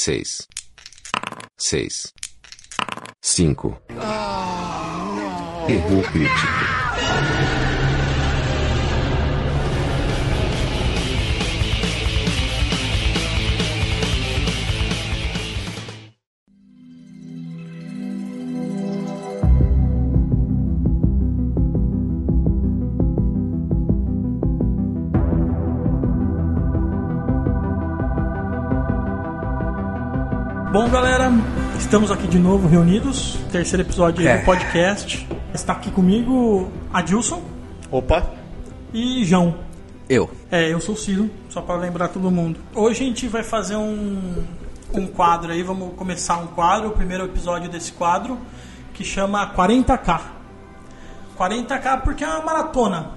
seis, seis, cinco. Erro crítico. Estamos aqui de novo reunidos. Terceiro episódio É. do podcast. Está aqui comigo Adilson Opa, e João. Eu. É, eu sou o Ciro, só para lembrar todo mundo. Hoje a gente vai fazer um, um quadro aí, vamos começar um quadro, o primeiro episódio desse quadro, que chama 40k. 40k porque é uma maratona,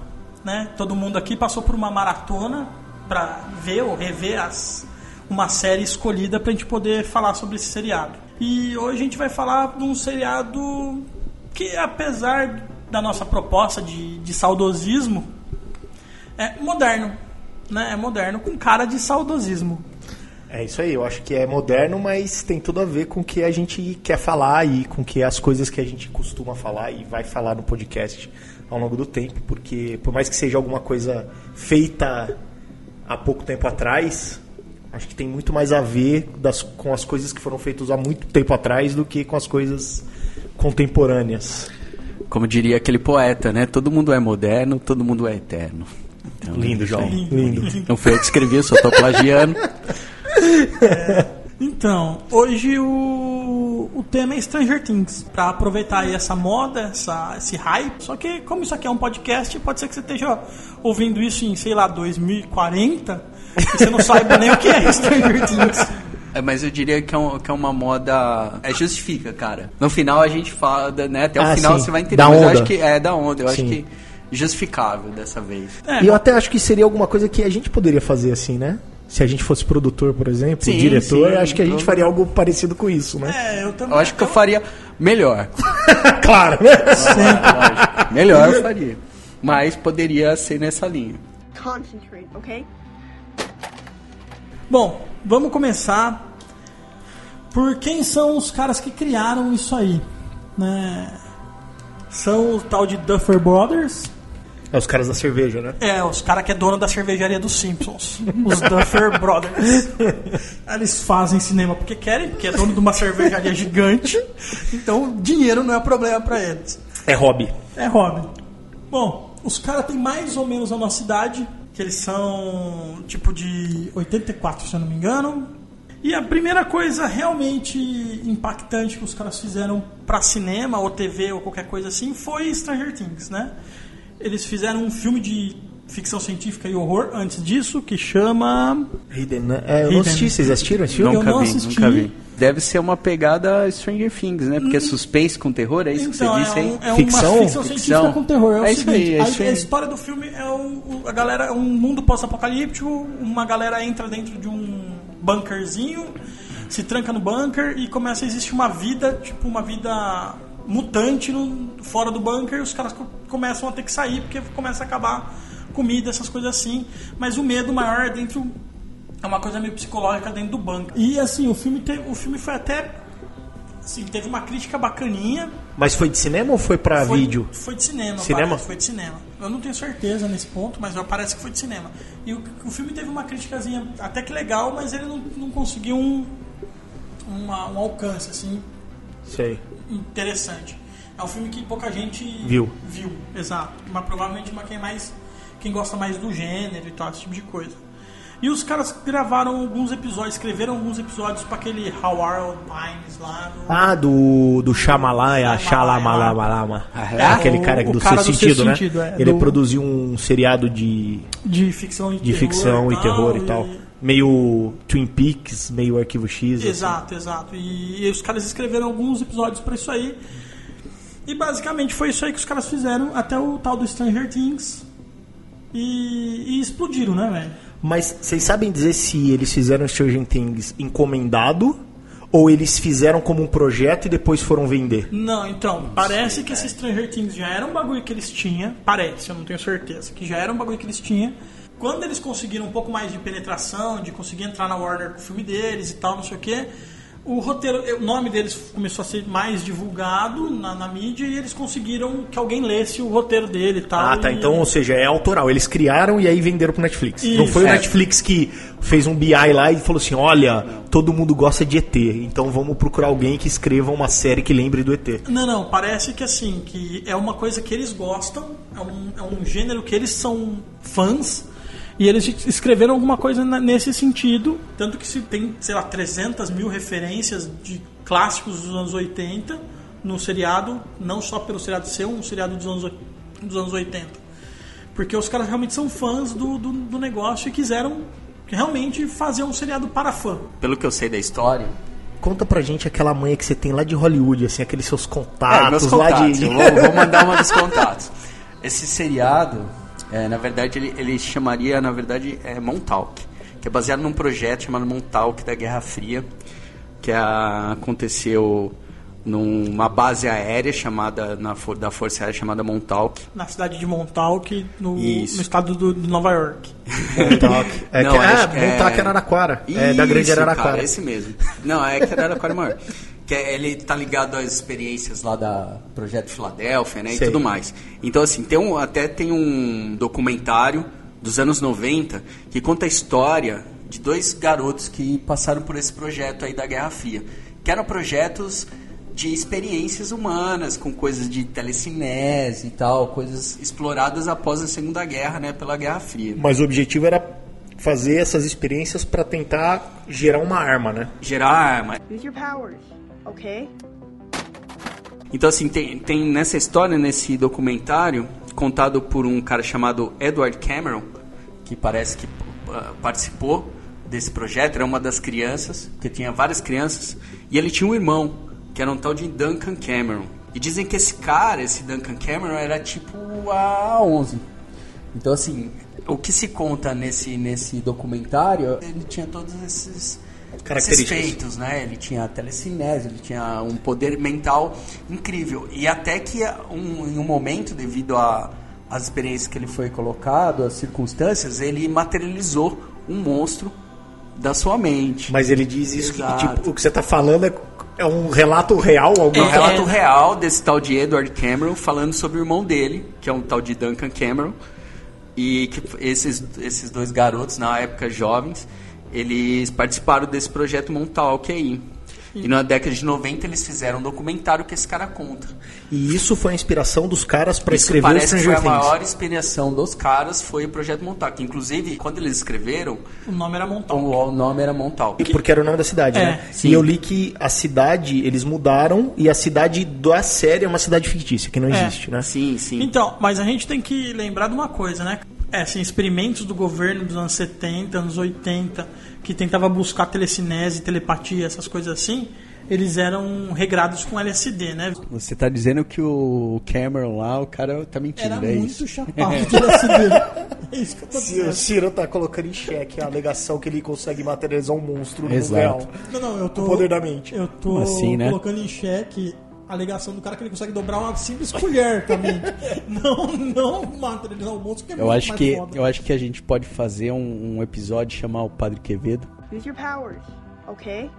né? Todo mundo aqui passou por uma maratona para ver ou rever as, uma série escolhida pra gente poder falar sobre esse seriado. E hoje a gente vai falar de um seriado que, apesar da nossa proposta de, de saudosismo, é moderno, né? É moderno com cara de saudosismo. é isso aí. Eu acho que é moderno, mas tem tudo a ver com o que a gente quer falar e com que as coisas que a gente costuma falar e vai falar no podcast ao longo do tempo, porque por mais que seja alguma coisa feita há pouco tempo atrás, acho que tem muito mais a ver das, com as coisas que foram feitas há muito tempo atrás do que com as coisas contemporâneas. Como diria aquele poeta, né? Todo mundo é moderno, todo mundo é eterno. Então, Lindo, João. Lindo. Lindo. Não foi eu que escrevi, eu só tô plagiando. Então, hoje o, o tema é Stranger Things. Pra aproveitar aí essa moda, essa, esse hype. Só que, como isso aqui é um podcast, pode ser que você esteja ouvindo isso em, sei lá, 2040 e você não saiba nem o que é Stranger Things. É, mas eu diria que é, um- que é uma moda. É justifica, cara. No final a gente fala, né? Até o Ah, final sim. você vai entender. Da mas eu onda. acho que é da onda. Eu acho Sim. que justificável dessa vez. É, E eu até acho que seria alguma coisa que a gente poderia fazer assim, né? Se a gente fosse produtor, por exemplo, Sim, diretor, sim, acho que a gente faria algo parecido com isso, né? é, eu também. Eu acho que eu faria melhor. Claro, né? Melhor eu faria. Mas poderia ser nessa linha. Concentrate, okay? Bom, vamos começar por quem são os caras que criaram isso aí, né? São o tal de Duffer Brothers, É os caras da cerveja, né? É, os caras que é dono da cervejaria dos Simpsons. Os Duffer Brothers. Eles fazem cinema porque querem, porque é dono de uma cervejaria gigante. Então, dinheiro não é problema pra eles. É hobby. É hobby. Bom, os caras têm mais ou menos a nossa idade, que eles são tipo de 84, se eu não me engano. E a primeira coisa realmente impactante que os caras fizeram pra cinema ou TV ou qualquer coisa assim foi Stranger Things, né? Eles fizeram um filme de ficção científica e horror antes disso que chama Hidden, né? É, eu não assisti, vocês assistiram esse filme? Eu nunca não vi, assisti. nunca vi. Deve ser uma pegada Stranger Things, né? Porque é suspense com terror, é isso que Então, você disse é, aí? um- é Ficção? uma ficção científica Ficção. com terror. É, o É isso seguinte, aí, é a, isso a história do filme é o, o- a galera, um mundo pós-apocalíptico, uma galera entra dentro de um bunkerzinho, se tranca no bunker e começa a existir uma vida, tipo uma vida mutante no- fora do bunker, e os caras co- começam a ter que sair porque começa a acabar comida, essas coisas assim. Mas o medo maior é dentro é uma coisa meio psicológica dentro do bunker. E assim, o filme teve, o filme foi até assim, teve uma crítica bacaninha, Mas foi de cinema ou foi pra foi, vídeo? Foi de cinema. Cinema? parece, Foi de cinema. Eu não tenho certeza nesse ponto, mas parece que foi de cinema. E o, o filme teve uma criticazinha até que legal, mas ele não, não conseguiu um, uma- um alcance assim Sei. interessante. É um filme que pouca gente Viu. Viu, exato. Mas provavelmente uma quem mais quem gosta mais do gênero e tal, esse tipo de coisa. E os caras gravaram alguns episódios, escreveram alguns episódios para aquele Howard Pines lá no, Ah, do, do Shyamalan, Shyamalan. Xalamalama. Ah, É é? aquele cara o do cara seu do sentido, né? Sentido, é, Ele do- produziu um seriado de, de ficção e de terror ficção e terror e tal. e- Meio Twin Peaks, meio Arquivo X. assim. Exato, exato. E, e os caras escreveram alguns episódios pra isso aí. E basicamente foi isso aí que os caras fizeram até o tal do Stranger Things. E, e explodiram, né, velho? Mas vocês sabem dizer se eles fizeram Stranger Things encomendado Ou eles fizeram como um projeto e depois foram vender? Não, então, parece que esse Stranger Things já era um bagulho que eles tinham. Parece, eu não tenho certeza. Que já era um bagulho que eles tinham. Quando eles conseguiram um pouco mais de penetração, de conseguir entrar na Warner com o filme deles e tal, não sei o quê, o roteiro, o nome deles começou a ser mais divulgado na, na mídia e eles conseguiram que alguém lesse o roteiro dele e tal. Ah, tá. e- Então, ou seja, é autoral. Eles criaram e aí venderam pro Netflix. Não Isso. foi o É. Netflix que fez um BI lá e falou assim: olha, todo mundo gosta de ET, então vamos procurar alguém que escreva uma série que lembre do ET. Não, não, parece que assim, que é uma coisa que eles gostam, é um, é um gênero que eles são fãs, e eles escreveram alguma coisa nesse sentido, tanto que se tem, sei lá, 300 mil referências de clássicos dos anos 80 no seriado, não só pelo seriado ser um seriado dos anos, dos anos 80. Porque os caras realmente são fãs do, do, do negócio e quiseram realmente fazer um seriado para fã. Pelo que eu sei da história, Conta pra gente aquela manha que você tem lá de Hollywood, assim, aqueles seus É, contatos, meus lá contatos. de. Eu vou, vou mandar uma dos contatos. Esse seriado, é, na verdade, ele, ele chamaria, na verdade, é, Montauk, que é baseado num projeto chamado Montauk da Guerra Fria, que a- aconteceu numa base aérea chamada na, da Força Aérea chamada Montauk. Na cidade de Montauk, no, Isso. no estado do- de Nova York. Montauk. É, Não, que, ah, que é- Montauk Araraquara. É da grande Isso, Araraquara. Cara, esse mesmo. Não, é que era Araraquara maior. Que é- ele tá ligado às experiências lá da Projeto Filadélfia, né? Sei. E tudo mais. Então, assim, tem um, até tem um documentário dos anos 90 que conta a história de dois garotos que passaram por esse projeto aí da Guerra Fria. Que eram projetos de experiências humanas, com coisas de telecinese e tal, coisas exploradas após a Segunda Guerra, né? Pela Guerra Fria. Mas o objetivo era fazer essas experiências pra tentar gerar uma arma, né? Gerar arma. Use your powers, okay? Então, assim, tem, tem nessa história, nesse documentário, contado por um cara chamado Edward Cameron, que parece que ah, participou desse projeto, era uma das crianças, que tinha várias crianças, e ele tinha um irmão, que era um tal de Duncan Cameron. E dizem que esse cara, esse Duncan Cameron, era tipo a 11. Então, assim, o que se conta nesse, nesse documentário, ele tinha todos esses, esses Características. feitos, né? Ele tinha telecinese, ele tinha um poder mental incrível. E até que um, em um momento, devido a- às experiências que ele foi colocado, às circunstâncias, ele materializou um monstro da sua mente. Mas ele diz isso que, Exato. tipo, o que você tá falando é, é um relato real, algum É um É. relato real desse tal de Edward Cameron falando sobre o irmão dele, que é um tal de Duncan Cameron. E que esses, esses dois garotos, na época jovens, eles participaram desse projeto Montauk aí. E na década de 90 eles fizeram um documentário que esse cara conta. E isso foi a inspiração dos caras pra Isso escrever o parece que foi Stranger a Things. maior inspiração dos caras, foi o projeto Montauk. Inclusive, quando eles escreveram, O nome era Montauk. o, o nome era Montauk. Porque era o nome da cidade, É, né? sim. E eu li que a cidade, eles mudaram e a cidade da série é uma cidade fictícia, que não É. existe, né? Sim, sim. Então, mas a gente tem que lembrar de uma coisa, né? É, assim, experimentos do governo dos anos 70, anos 80, que tentava buscar telecinese, telepatia, essas coisas assim, eles eram regrados com LSD, né? Você tá dizendo que o Cameron lá, o cara tá mentindo, Era é muito isso? chapado de LSD. É isso que eu tô O dizendo. Ciro tá colocando em xeque a alegação que ele consegue materializar um monstro no mundo Exato. real. Não, não, eu tô. O poder da mente. Eu tô assim, né? colocando em xeque alegação do cara que ele consegue dobrar uma simples colher também. não, não materializar o monstro que é Eu muito acho mais que foda. eu acho que a gente pode fazer um, um episódio e chamar o Padre Quevedo. Use your powers, okay?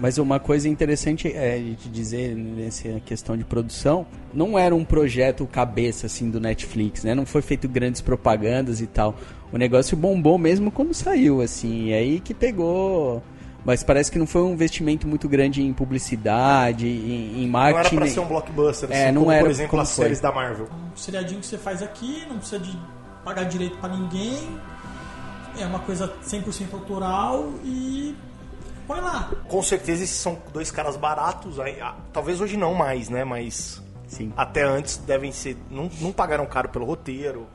Mas uma coisa interessante é de dizer nessa questão de produção, não era um projeto cabeça assim do Netflix, né? Não foi feito grandes propagandas e tal. O negócio bombou mesmo quando saiu, assim, e aí que pegou. Mas parece que não foi um investimento muito grande em publicidade, em, em Não era marketing. pra ser um blockbuster, assim, É, não como, era por exemplo, como as foi. séries da Marvel. um seriadinho que você faz aqui, não precisa de pagar direito pra ninguém. É uma coisa 100% autoral e põe lá. Com certeza esses são dois caras baratos, aí, ah, talvez hoje não mais, né? Mas Sim. até antes devem ser. Não, não pagaram caro pelo roteiro,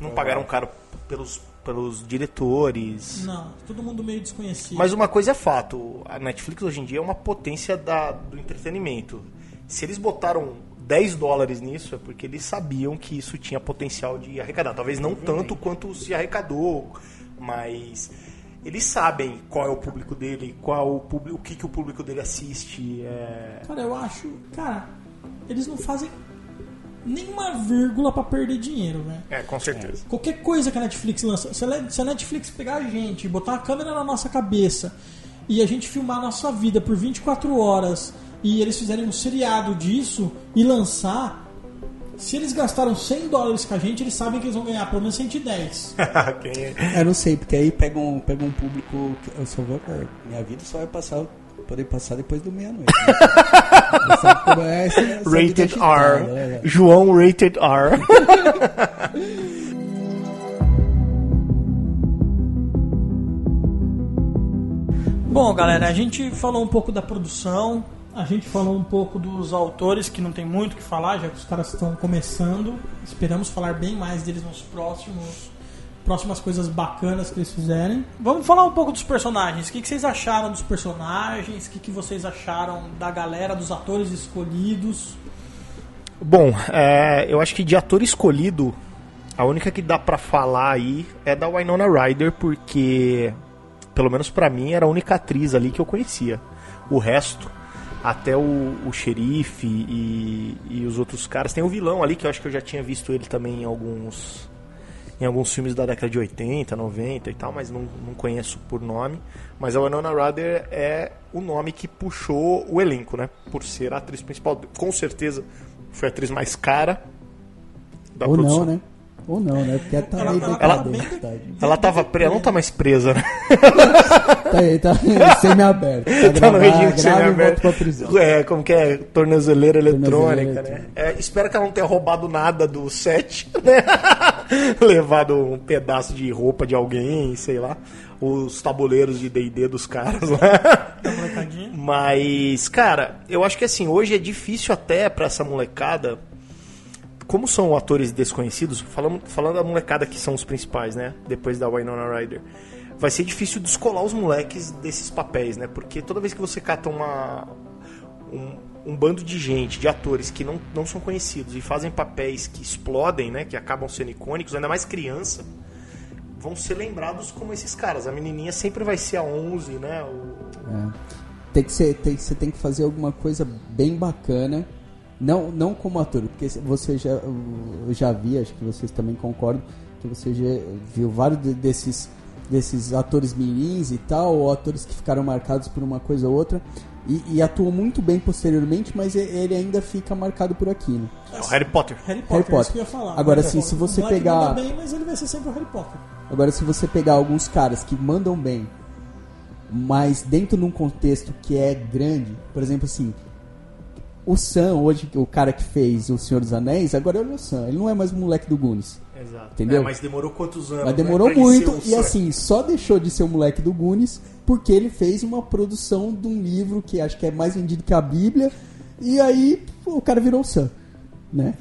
não pagaram caro pelos, pelos diretores. Não, todo mundo meio desconhecido. Mas uma coisa é fato, a Netflix hoje em dia é uma potência da, do entretenimento. Se eles botaram 10 dólares nisso, é porque eles sabiam que isso tinha potencial de arrecadar. Talvez não tanto quanto se arrecadou, mas eles sabem qual é o público dele, qual o, público, o que, que o público dele assiste. é, Cara, eu acho. Cara, eles não fazem nenhuma vírgula pra perder dinheiro, velho. É, com certeza. Qualquer coisa que a Netflix lança, se a a Netflix pegar a gente, botar uma câmera na nossa cabeça e a gente filmar a nossa vida por 24 horas e eles fizerem um seriado disso e lançar, se eles gastaram 100 dólares com a gente, eles sabem que eles vão ganhar pelo menos 100. Quem é? Eu não sei, porque aí pega um, pega um público. Que eu só vou. Minha vida só vai passar. Poder passar depois do meia-noite. né? É Rated R. né? João Rated R. Bom, galera, a gente falou um pouco da produção, a gente falou um pouco dos autores, que não tem muito o que falar, já que os caras estão começando. Esperamos falar bem mais deles nos próximos próximas coisas bacanas que eles fizerem. Vamos falar um pouco dos personagens. O que, que vocês acharam dos personagens? O que, que vocês acharam da galera, dos atores escolhidos? Bom, é, eu acho que de ator escolhido, a única que dá pra falar aí é da Winona Ryder, porque, pelo menos pra mim, era a única atriz ali que eu conhecia. O resto, até o, o xerife e, e os outros caras. Tem o vilão ali, que eu acho que eu já tinha visto ele também em alguns, em alguns filmes da década de 80, 90 e tal, mas não, não conheço por nome. Mas a Winona Ryder é o nome que puxou o elenco, né? Por ser a atriz principal. Com certeza foi a atriz mais cara da Ou produção. não, né? Ou não, né? Porque tá Ela- meio ela- ela- tadinho. Ela tava presa, ela não tá mais presa, né? Tá aí, tá semi-aberto. Tá, Tá no regime e semiaberto. volta pra prisão. É, como que é? Tornozeleira eletrônica, né? É, espero que ela não tenha roubado nada do set, né? Levado um pedaço de roupa de alguém, sei lá. Os tabuleiros de D&D dos caras lá. Da molecadinha? Mas, cara, eu acho que assim, hoje é difícil até pra essa molecada. Como são atores desconhecidos, falando, falando da molecada que são os principais, né? Depois da Winona Ryder. Vai ser difícil descolar os moleques desses papéis, né? Porque toda vez que você cata uma. Um, um bando de gente, de atores que não, não são conhecidos e fazem papéis que explodem, né? Que acabam sendo icônicos, ainda mais criança, vão ser lembrados como esses caras. A menininha sempre vai ser a 11, né? O, Tem que ser, tem, você tem que fazer alguma coisa bem bacana. Não, não como ator, porque você já, eu já vi, acho que vocês também concordam, que você já viu vários de- desses, desses atores mirins e tal, ou atores que ficaram marcados por uma coisa ou outra, e, e atuam muito bem posteriormente, mas ele ainda fica marcado por aquilo. É o Harry Potter. Harry Potter, Harry isso Potter. que eu ia falar. Agora, assim, se você O moleque pegar- manda bem, mas ele vai ser sempre o Harry Potter. Agora, se você pegar alguns caras que mandam bem, mas dentro de um contexto que é grande, por exemplo, assim, o Sam, hoje, o cara que fez O Senhor dos Anéis, agora ele é o Sam, ele não é mais o moleque do Goonies. Exato. Entendeu? É, mas demorou quantos anos? Mas né, demorou ele muito e Sam? assim, só deixou de ser o moleque do Goonies porque ele fez uma produção de um livro que acho que é mais vendido que a Bíblia e aí o cara virou o Sam, né?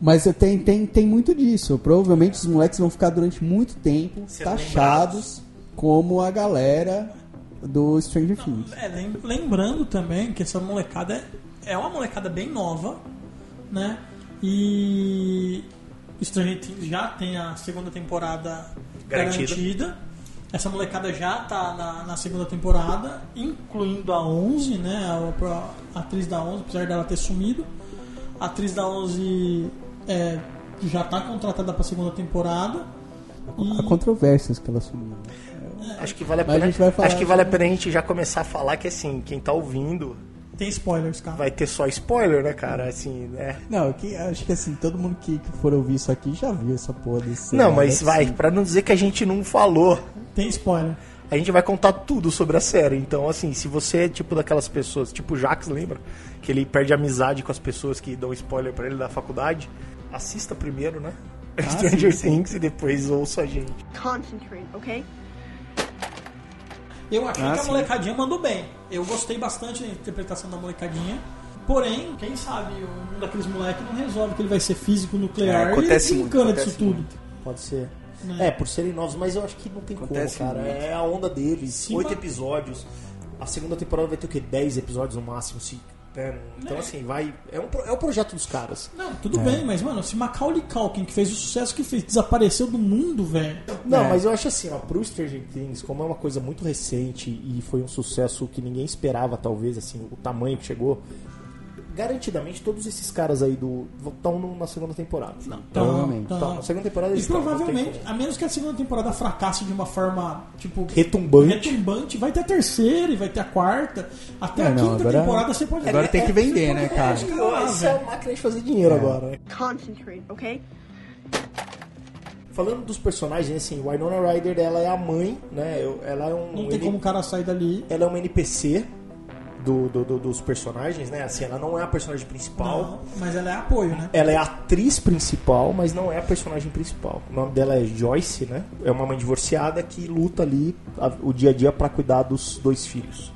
Mas tem, tem, tem muito disso. Provavelmente os moleques vão ficar durante muito tempo taxados como a galera do Stranger Things. É, lem- lembrando também que essa molecada é, é uma molecada bem nova, né? E Stranger Things já tem a segunda temporada Garantida. garantida. Essa molecada já tá na, na segunda temporada, incluindo a 11, né? A, a atriz da 11, apesar dela ter sumido. A atriz da 11 é, já tá contratada pra segunda temporada. Há controvérsias que ela assumiu. né? Acho que vale a Mas a pena. gente vai falar acho que vale a pena a gente já começar a falar que assim, quem tá ouvindo Tem spoilers, cara. vai ter só spoiler, né, cara? Assim, né? Não, que, acho que assim, todo mundo que, que for ouvir isso aqui já viu essa porra desse. Não, mas é vai, assim. pra não dizer que a gente não falou, Tem spoiler. a gente vai contar tudo sobre a série. Então, assim, se você é tipo daquelas pessoas, tipo o Jax, lembra? Que ele perde amizade com as pessoas que dão spoiler pra ele da faculdade. Assista primeiro, né? Stranger sim, sim. Things e depois ouça a gente. Concentrate, okay? Eu achei Ah, que a sim. molecadinha mandou bem. Eu gostei bastante da interpretação da molecadinha. Porém, quem sabe um daqueles moleques não resolve que ele vai ser físico nuclear É, acontece e desencana disso acontece tudo. muito. Pode ser. Né? É, por serem novos, mas eu acho que não tem Acontece como, cara. muito. É a onda deles. Oito episódios. A segunda temporada vai ter o quê? Dez episódios no máximo, se né? Então, assim, vai. É, um, é o projeto dos caras. Não, É. tudo bem, mas, mano, se Macaulay Culkin, que fez o sucesso que fez, desapareceu do mundo, velho. Não, É. mas eu acho assim, ó, pro Stranger Things, como é uma coisa muito recente e foi um sucesso que ninguém esperava, talvez, assim, o tamanho que chegou, garantidamente todos esses caras aí do estão na segunda temporada. Não, Provavelmente. Na segunda temporada E eles tem provavelmente, a menos que a segunda temporada fracasse de uma forma, tipo, Retumbante. retumbante, vai ter a terceira e vai ter a quarta. Até É, a não, quinta agora- temporada você pode agora tem que vender, você né, cara? Isso é uma máquina de fazer dinheiro agora, né? Concentrate, okay? Falando dos personagens, assim, Winona Ryder, ela é a mãe, né? Ela é um. Não tem N- como o cara sair dali. Ela é uma NPC do, do- do- dos personagens, né? Assim, ela não é a personagem principal. Não, mas ela é apoio, né? Ela é a atriz principal, mas não é a personagem principal. O nome dela é Joyce, né? É uma mãe divorciada que luta ali o dia a dia para cuidar dos dois filhos.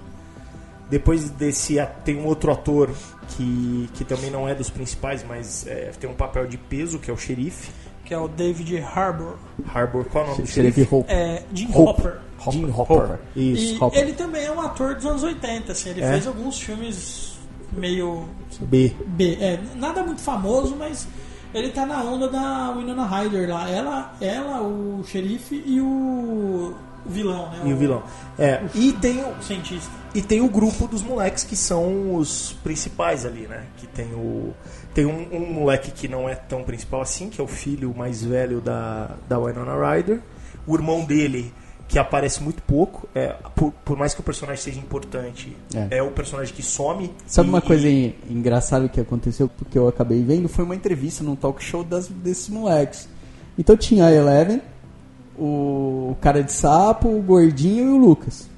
Depois desse tem um outro ator que, que também não é dos principais, mas é, tem um papel de peso, que é o xerife. Que é o David Harbour. Harbour, qual é o nome do Xerife xerife? Hope. É, Jim Hope. Hopper. Jim Hopper. Isso, E Hopper. ele também é um ator dos anos 80, assim, ele É? fez alguns filmes meio B. B, é, nada muito famoso, mas ele tá na onda da Winona Ryder lá. Ela, ela, o xerife e o, o vilão, né? E o vilão. É, e tem o, o cientista. E tem o grupo dos moleques que são os principais ali, né? Que tem o. Tem um, um moleque que não é tão principal assim, que é o filho mais velho da, da Winona Ryder. O irmão dele, que aparece muito pouco, é, por, por mais que o personagem seja importante, É. é, o personagem que some. Sabe E- uma coisa e- en- engraçada que aconteceu, porque eu acabei vendo? Foi uma entrevista num talk show das, desses moleques. Então tinha a Eleven, o cara de sapo, o gordinho e o Lucas.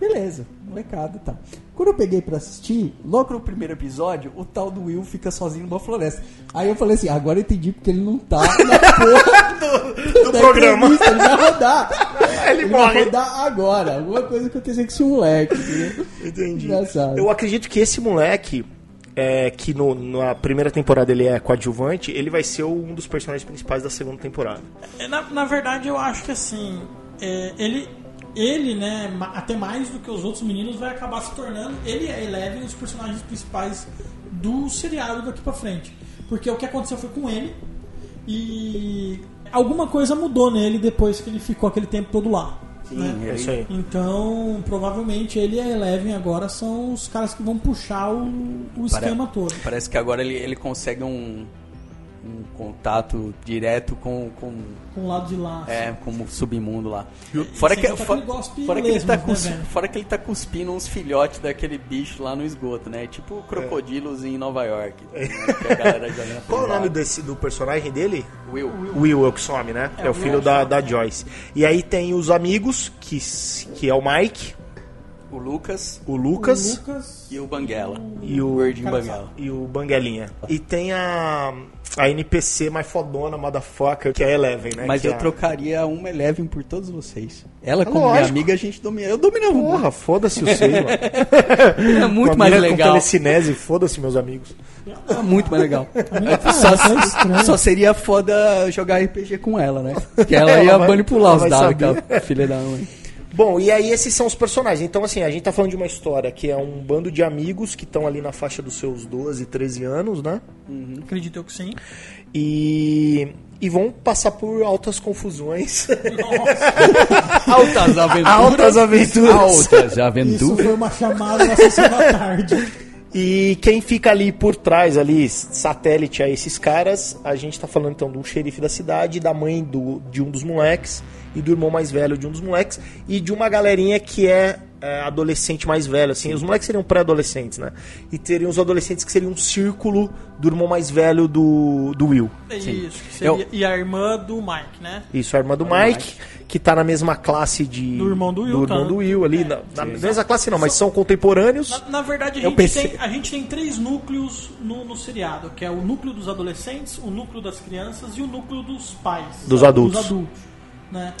Beleza, molecada e tal. Quando eu peguei pra assistir, logo no primeiro episódio, o tal do Will fica sozinho numa floresta. Aí eu falei assim, agora eu entendi porque ele não tá na porra do da programa. Ele vai rodar. Ele vai morre. rodar agora. Alguma coisa aconteceu com esse moleque. entendeu? Entendi. Engraçado. Eu acredito que esse moleque, é, que no- na primeira temporada ele é coadjuvante, ele vai ser um dos personagens principais da segunda temporada. É, Na, na verdade, eu acho que assim, é, ele, ele, né, até mais do que os outros meninos, vai acabar se tornando, ele e a Eleven, os personagens principais do seriado daqui pra frente. Porque o que aconteceu foi com ele e alguma coisa mudou nele depois que ele ficou aquele tempo todo lá. Né? É isso aí. Então, provavelmente ele e a Eleven agora são os caras que vão puxar o, o esquema todo. Parece que agora ele, ele consegue um, um contato direto com, com, Com o lado de lá. é, com o submundo lá. Fora que, fora, que ele gospe fora, que ele tá né, cus- fora que ele tá cuspindo uns filhotes daquele bicho lá no esgoto, né? Tipo crocodilos em Nova York. né? Joga na Qual é o nome desse, do personagem dele? Will. Will é o que some, né? É, o filho da, da Joyce. E aí tem os amigos, que, que é o Mike, O Lucas o Lucas, O Lucas e o Banguela. e o, cara Banguela. e o Banguelinha. E tem a, a NPC mais fodona, motherfucker, que é a Eleven, né? Mas que eu é trocaria uma Eleven por todos vocês. Ela, como minha Lógico. amiga, a gente domina. Eu dominava. Porra, foda-se o seu, mano. É muito mais mina Com legal. telecinese, foda-se meus amigos. É muito mais legal. Só, é só seria foda jogar RPG com ela, né? Porque ela Ela ia vai- manipular ela os dados, filha da mãe. Bom, e aí esses são os personagens. Então, assim, a gente tá falando de uma história que é um bando de amigos que estão ali na faixa dos seus 12, 13 anos, né? Acredito eu que sim. E, e vão passar por altas confusões. Altas aventuras. Altas aventuras. Altas Isso aventuras. foi uma chamada na sessão da tarde. E quem fica ali por trás, ali, satélite a esses caras, a gente tá falando então do xerife da cidade, da mãe do, de um dos moleques e do irmão mais velho de um dos moleques e de uma galerinha que é, é, adolescente mais velho, assim. Os moleques seriam pré-adolescentes, né? E teriam os adolescentes que seriam um círculo do irmão mais velho do, do Will. É Isso. que seria- E a irmã do Mike, né? Isso, a irmã do Mike, que tá na mesma classe de. Do irmão do Will, Do irmão tá? do Will ali. na, na mesma classe não, mas são contemporâneos. Na, na verdade, a Eu gente, pensei- tem, a gente tem três núcleos no, no seriado, que é o núcleo dos adolescentes, o núcleo das crianças e o núcleo dos pais. Dos adultos. Dos adultos, né?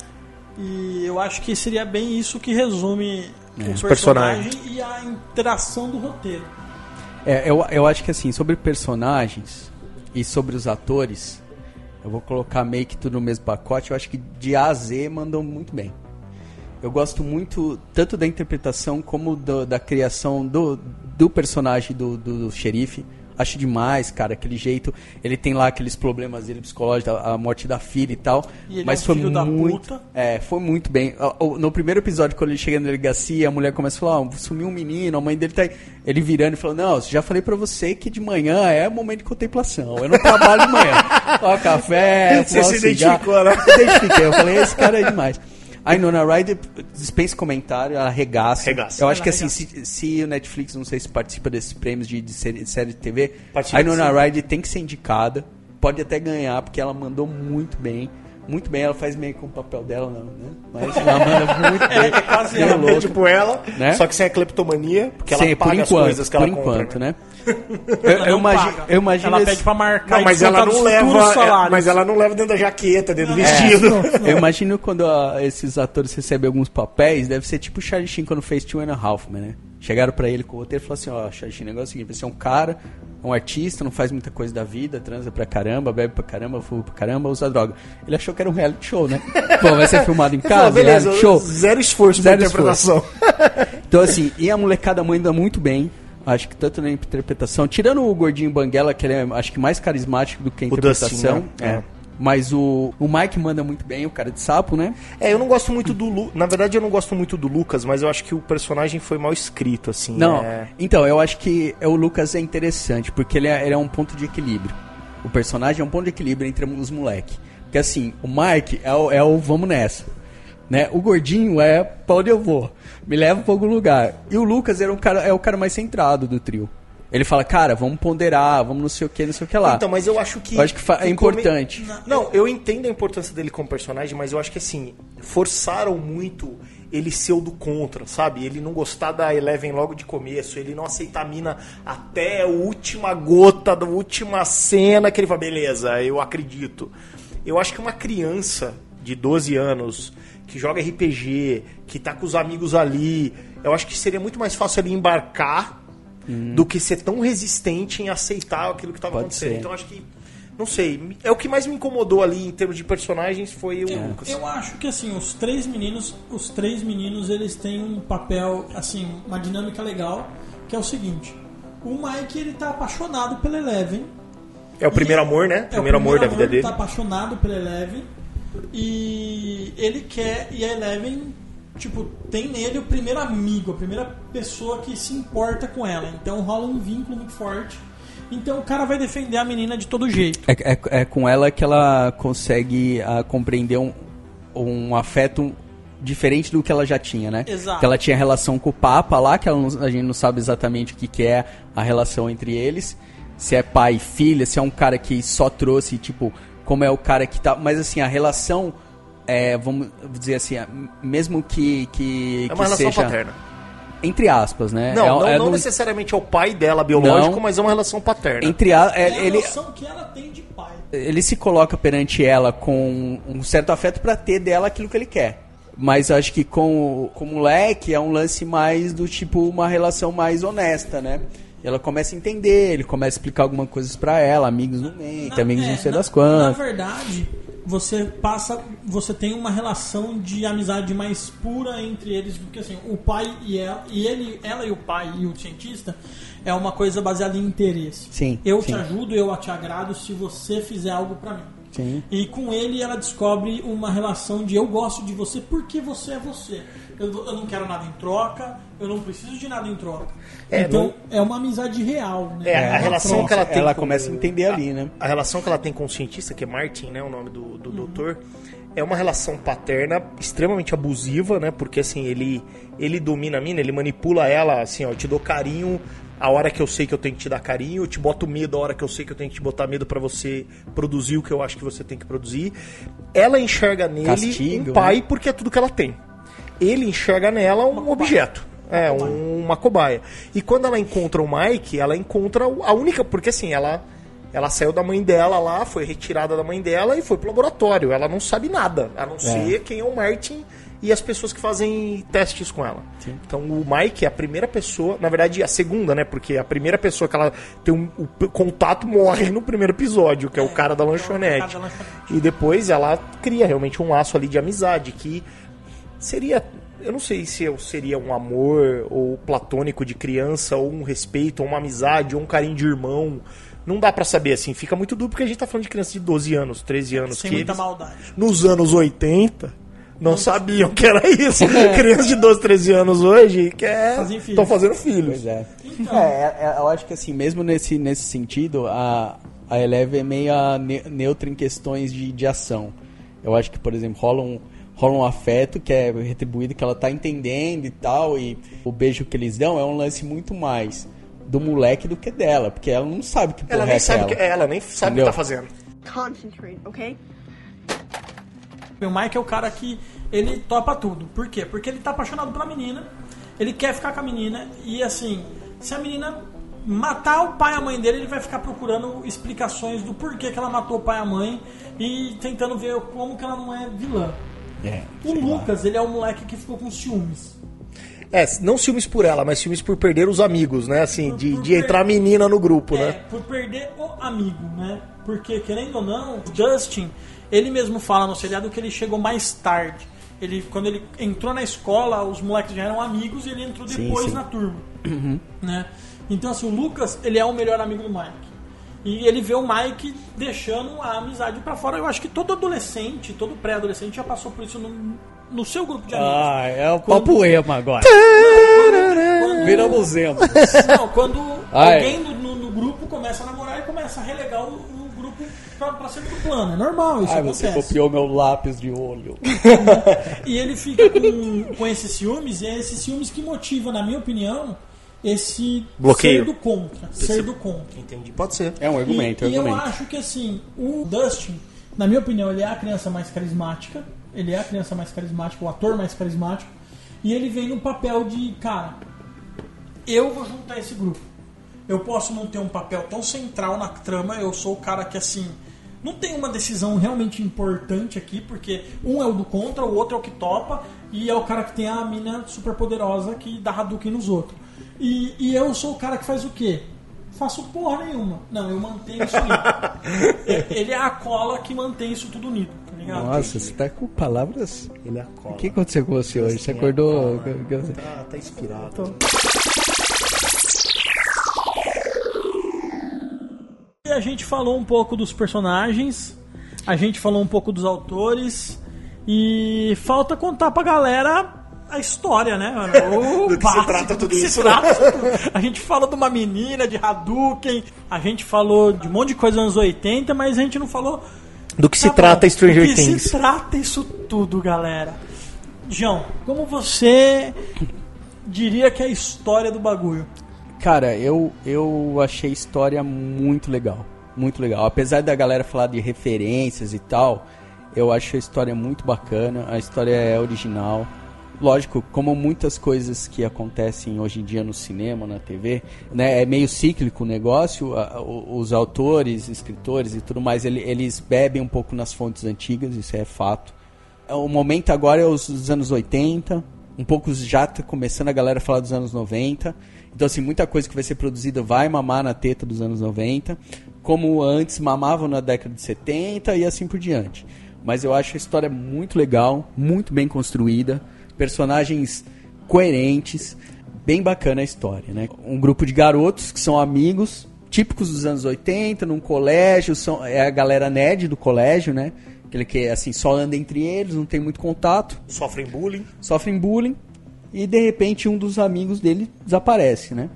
E eu acho que seria bem isso que resume o Os personagem e a interação do roteiro. É, eu, eu acho que assim, sobre personagens e sobre os atores, eu vou colocar meio que tudo no mesmo pacote. Eu acho que de A a Z mandam muito bem. Eu gosto muito tanto da interpretação como do- da criação do, do personagem do, do, do xerife. Acho demais, cara, aquele jeito. Ele tem lá aqueles problemas dele psicológicos, a morte da filha e tal. E ele mas é um foi filho da muito. puta. É, foi muito bem. No primeiro episódio, quando ele chega na delegacia, a mulher começa a falar: ó, sumiu um menino, a mãe dele tá aí. Ele virando e falando: Não, já falei pra você que de manhã é momento de contemplação. Eu não trabalho de manhã. Ó, café, Você se cigarro. identificou, né? Eu identifiquei. Eu falei: Esse cara é demais. A Nona Ryder dispensa comentário, ela arregaça. Arregaça. Eu acho Ela que assim, se, se o Netflix, não sei se participa desses prêmios de, de série, de série de TV, Participa, a Nona sim. Ryder tem que ser indicada. Pode até ganhar, porque ela mandou muito bem. Muito bem, ela faz meio com o papel dela, não, né? Mas ela manda muito bem. É quase Meio ela, É louco. tipo ela, Né? só que sem a cleptomania, porque ela Sim, paga por as enquanto, coisas que por ela compra. enquanto, né? Ela Eu, eu, não imagino, eu imagino Ela esse- pede pra marcar Não, mas ela não leva. é, mas ela não leva dentro da jaqueta, dentro do Não, vestido. Eu imagino quando ah, esses atores recebem alguns papéis, deve ser tipo o Charlie Sheen quando fez Two and a Half né? Chegaram pra ele com o roteiro e falaram assim, ó, Sheen, o negócio é o seguinte, você é um cara, um artista, não faz muita coisa da vida, transa pra caramba, bebe pra caramba, fuma pra caramba, usa droga. Ele achou que era um reality show, né? Pô, vai ser filmado em casa, beleza, reality show. zero esforço Zero pra interpretação. Então, assim, e a molecada manda muito bem. Acho que tanto na interpretação, tirando o gordinho Banguela, que ele é acho que mais carismático do que a O interpretação. Dustin, né? é. Mas o, o Mike manda muito bem, o cara de sapo, né? É, eu não gosto muito do Lu... Na verdade, eu não gosto muito do Lucas, mas eu acho que o personagem foi mal escrito, assim. Não, é- então, eu acho que é, o Lucas é interessante, porque ele é, ele é um ponto de equilíbrio. O personagem é um ponto de equilíbrio entre os moleque. Porque assim, o Mike é o, é o vamos nessa. Né? O gordinho é pra onde eu vou. Me leva pra algum lugar. E o Lucas era um cara, é o cara mais centrado do trio. Ele fala, cara, vamos ponderar, vamos não sei o que, não sei o que lá. Então, mas eu acho que. eu acho que é importante. Não, eu entendo a importância dele como personagem, mas eu acho que assim, forçaram muito ele ser o do contra, sabe? Ele não gostar da Eleven logo de começo, ele não aceitar a mina até a última gota, da última cena que ele fala, beleza, eu acredito. Eu acho que uma criança de 12 anos que joga RPG, que tá com os amigos ali, eu acho que seria muito mais fácil ele embarcar do que ser tão resistente em aceitar aquilo que estava acontecendo. ser. Então acho que não sei, é o que mais me incomodou ali em termos de personagens foi o Lucas. Eu acho que assim, os três meninos, os três meninos, eles têm um papel, assim, uma dinâmica legal, que é o seguinte. O Mike, ele tá apaixonado pela Eleven. É o primeiro amor, né? É primeiro o amor da primeiro vida ele dele. tá apaixonado pela Eleven. E ele quer. E a Eleven, tipo, tem nele o primeiro amigo, a primeira pessoa que se importa com ela. Então rola um vínculo muito forte. Então o cara vai defender a menina de todo jeito. É, é- é com ela que ela consegue ah, compreender um, um afeto diferente do que ela já tinha, né? Exato. Que ela tinha relação com o Papa lá, que não- a gente não sabe exatamente o que, que é a relação entre eles. Se é pai e filha, se é um cara que só trouxe, tipo, como é o cara que tá. Mas assim, a relação. É, vamos dizer assim, é, mesmo que, que, É uma que relação seja. paterna. Entre aspas, né? Não, É- não, é não necessariamente é o pai dela biológico, Não. mas é uma relação paterna. Entre a, É, é, a ele, noção que ela tem de pai. ele se coloca perante ela com um certo afeto pra ter dela aquilo que ele quer. Mas eu acho que com, com o moleque é um lance mais do tipo uma relação mais honesta, né? Ela começa a entender, ele começa a explicar algumas coisas pra ela, amigos não mentem, amigos é, não sei na- das quantas. Na verdade, você passa, você tem uma relação de amizade mais pura entre eles do que assim, o pai e ela, e ele, ela e o pai e o cientista é uma coisa baseada em interesse. Sim, Eu sim. te ajudo, eu te agrado se você fizer algo pra mim. Sim. E com ele ela descobre uma relação de eu gosto de você porque você é você. Eu, eu não quero nada em troca, eu não preciso de nada em troca. É, então é uma amizade real, né? É, a uma relação troca. que ela tem Ela com- começa a entender ali, né? A relação que ela tem com o cientista, que é Martin, né, o nome do, do doutor, é uma relação paterna extremamente abusiva, né? Porque assim, ele ele domina a mina, ele manipula ela, assim, ó, eu te dou carinho a hora que eu sei que eu tenho que te dar carinho, eu te boto medo a hora que eu sei que eu tenho que te botar medo pra você produzir o que eu acho que você tem que produzir. Ela enxerga nele Castigo, um pai né? porque é tudo que ela tem. Ele enxerga nela um objeto. É, um- uma cobaia. E quando ela encontra o Mike, ela encontra a única. Porque assim, ela. Ela saiu da mãe dela lá, foi retirada da mãe dela e foi pro laboratório. Ela não sabe nada, a não ser quem é o Martin e as pessoas que fazem testes com ela. Então o Mike é a primeira pessoa, na verdade a segunda, né? Porque a primeira pessoa que ela tem um, o contato morre no primeiro episódio, que é, o cara da é lanchonete. cara da lanchonete. E depois ela cria realmente um laço ali de amizade que seria. Eu não sei se eu seria um amor ou platônico de criança, ou um respeito, ou uma amizade, ou um carinho de irmão. Não dá pra saber assim, fica muito duro porque a gente tá falando de criança de 12 anos, 13 anos. Sem que muita eles, maldade. nos anos 80 não sabiam que era isso. Criança de 12, 13 anos hoje que é, estão fazendo filhos. Pois é. É, é, é, eu acho que assim, mesmo nesse, nesse sentido, a, a Eleve é meio neutra em questões de, de ação. Eu acho que, por exemplo, rola um, rola um afeto que é retribuído, que ela tá entendendo e tal, e o beijo que eles dão é um lance muito mais do moleque do que dela, porque ela não sabe que porra Ela é nem sabe o que, aquela. ela nem sabe o que tá fazendo. Concentrate, okay? O Mike é o cara que ele topa tudo. Por quê? Porque ele tá apaixonado pela menina, ele quer ficar com a menina e assim, se a menina matar o pai e a mãe dele, ele vai ficar procurando explicações do porquê que ela matou o pai e a mãe e tentando ver como que ela não é vilã. É, O sei lá. Lucas, ele é o moleque que ficou com ciúmes. É, não ciúmes por ela, mas ciúmes por perder os amigos, né? Assim, Por- de, por de entrar menina no grupo, É, né? por perder o amigo, né? Porque, querendo ou não, o Justin, ele mesmo fala no seriado que ele chegou mais tarde. Ele, quando ele entrou na escola, os moleques já eram amigos e ele entrou Sim, depois sim. na turma. Né? Então, assim, o Lucas, ele é o melhor amigo do Mike. E ele vê o Mike deixando a amizade pra fora. Eu acho que todo adolescente, todo pré-adolescente já passou por isso no, no seu grupo de amigos. Ah, é o Quando- papo emo agora. Quando- Viramos emo. Não, quando Ai. alguém no, no- no grupo começa a namorar e começa a relegar o, o grupo pra, pra segundo plano. É normal, isso Ai, você acontece. copiou meu lápis de olho. E ele fica com, com esses ciúmes, e é esses ciúmes que motiva, na minha opinião, esse Bloqueio. ser do contra. Ser do contra. Entendi, pode ser. É um argumento, é e, um e eu argumento. acho que assim, o Dustin, na minha opinião, ele é a criança mais carismática. Ele é a criança mais carismática, o ator mais carismático. E ele vem no papel de, cara, eu vou juntar esse grupo. Eu posso não ter um papel tão central na trama, eu sou o cara que assim. Não tem uma decisão realmente importante aqui, porque um é o do contra, o outro é o que topa, e é o cara que tem a mina super poderosa que dá Hadouken nos outros. E, e eu sou o cara que faz o quê? Faço porra nenhuma. Não, eu mantenho isso unido. Ele é a cola que mantém isso tudo unido, tá ligado? Nossa, você tá com palavras. Ele é a cola. O que aconteceu com você hoje? Você Sim, acordou. a cola. Tá, tá inspirado. E a gente falou um pouco dos personagens, a gente falou um pouco dos autores e falta contar pra galera a história, né, mano? O Do que se básico, trata do tudo se isso. trata tudo. A gente falou de uma menina, de Hadouken, a gente falou de um monte de coisa nos anos 80, mas a gente não falou Do que se Tá trata bom. Stranger Do que Things. se trata isso tudo, galera? João, como você diria que é a história do bagulho? Cara, eu, eu achei a história muito legal. Muito legal. Apesar da galera falar de referências e tal, eu acho a história muito bacana. A história é original. Lógico, como muitas coisas que acontecem hoje em dia no cinema, na TV, né, é meio cíclico o negócio. a- Os autores, escritores e tudo mais, ele- eles bebem um pouco nas fontes antigas, isso é fato. O momento agora é os, os anos 80, um pouco já tá começando a galera a falar dos anos 90. Então, assim, muita coisa que vai ser produzida vai mamar na teta dos anos 90, como antes mamavam na década de 70 e assim por diante. Mas eu acho a história muito legal, muito bem construída, personagens coerentes, bem bacana a história, né? Um grupo de garotos que são amigos, típicos dos anos 80, num colégio, são, é a galera nerd do colégio, né? Aquele que assim só anda entre eles, não tem muito contato, Sofrem bullying. sofrem bullying e de repente um dos amigos dele desaparece, né?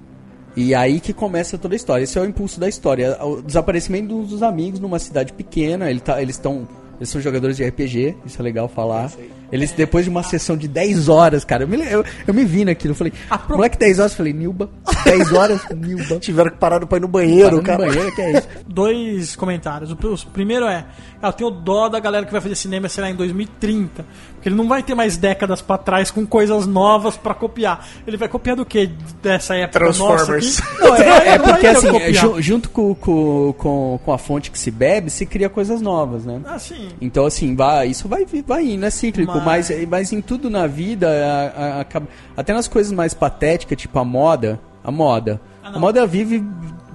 E aí que começa toda a história. Esse é o impulso da história. O desaparecimento dos dos amigos numa cidade pequena. Ele tá, eles estão. Eles são jogadores de RPG, isso é legal falar. Eles, depois de uma sessão de 10 horas, cara, eu me, eu, eu me vi naquilo. Eu falei, pro- moleque, 10 horas. Eu falei, Nilba, 10 horas, Nilba. Tiveram que parar pra ir no banheiro, Parando no cara. banheiro, que é isso? Dois comentários. O pr- o primeiro é: eu tenho dó da galera que vai fazer cinema, sei lá, em 2030. Ele não vai ter mais décadas pra trás com coisas novas pra copiar. Ele vai copiar do que dessa época Transformers. nossa? Não, é, é porque assim, junto com, com, com, a fonte que se bebe, se cria coisas novas, né? Assim, Então, assim, vai, isso vai, vir- vai indo, é cíclico, Mas- mas, mas em tudo na vida, a- a- acaba- até nas coisas mais patéticas, tipo a moda, a moda. Ah, a moda vive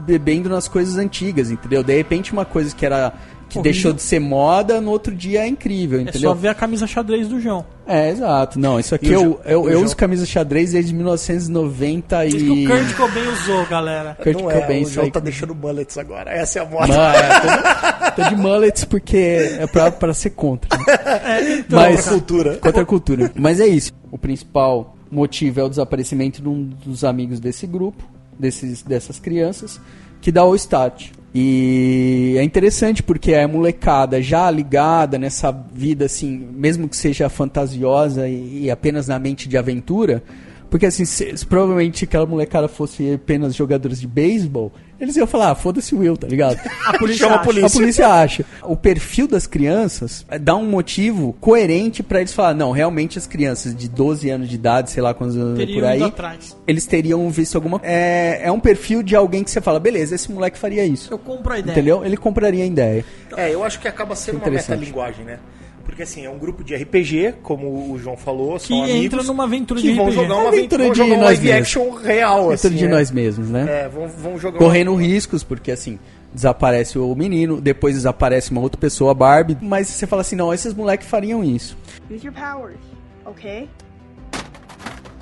bebendo nas coisas antigas, entendeu? De repente, uma coisa que era que deixou de ser moda, no outro dia é incrível, É entendeu? só ver a camisa xadrez do João. É, exato. Não, isso aqui eu, eu, eu uso camisa xadrez desde 1990 Isso que e... o Kurt Cobain usou, galera. Kurt não é, Cobain o João tá com- deixando mullets agora. Essa é a moda. Mano, é, tô, tô de mullets porque é pra, pra ser contra. né? então, Mas, Contra a cultura. Contra a cultura. Mas é isso. O principal motivo é o desaparecimento de um dos amigos desse grupo, desses, dessas crianças, que dá o start. E é interessante porque é molecada já ligada nessa vida, assim, mesmo que seja fantasiosa e, e apenas na mente de aventura. Porque assim, se, se provavelmente aquela molecada fosse apenas jogadores de beisebol, eles iam falar, ah, foda-se o Will, tá ligado? A polícia Chama a acha. polícia. A polícia acha. O perfil das crianças dá um motivo coerente pra eles falar, não, realmente as crianças de 12 anos de idade, sei lá quantos anos por aí, atrás. eles teriam visto alguma é, é um perfil de alguém que você fala, beleza, esse moleque faria isso. Eu compro a ideia. Entendeu? Ele compraria a ideia. É, eu acho que acaba sendo uma metalinguagem, né? Porque assim, é um grupo de RPG, como o João falou, Que são amigos entra numa aventura que de vão RPG. jogar uma Aventura aventura, vão de jogar um nós live mesmos. action real, Dentro assim, de né? nós mesmos, né? É, vão, vão jogar Correndo riscos, porque assim, desaparece o menino, depois desaparece uma outra pessoa, a Barbie, mas você fala assim, não, esses moleques fariam isso. Use your powers, okay?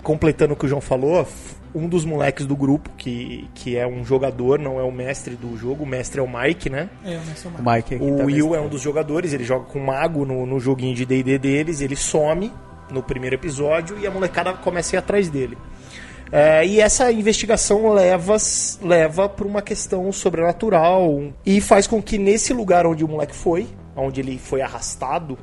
completando o que o João falou, um dos moleques do grupo, que, que é um jogador, não é o mestre do jogo, o mestre é o Mike, né? É, eu não sou O. Mike O tá Will é um dos jogadores, ele joga com o mago no, no joguinho de D&D deles, ele some no primeiro episódio e a molecada começa a ir atrás dele. É, e essa investigação leva leva para uma questão sobrenatural e faz com que nesse lugar onde o moleque foi, onde ele foi arrastado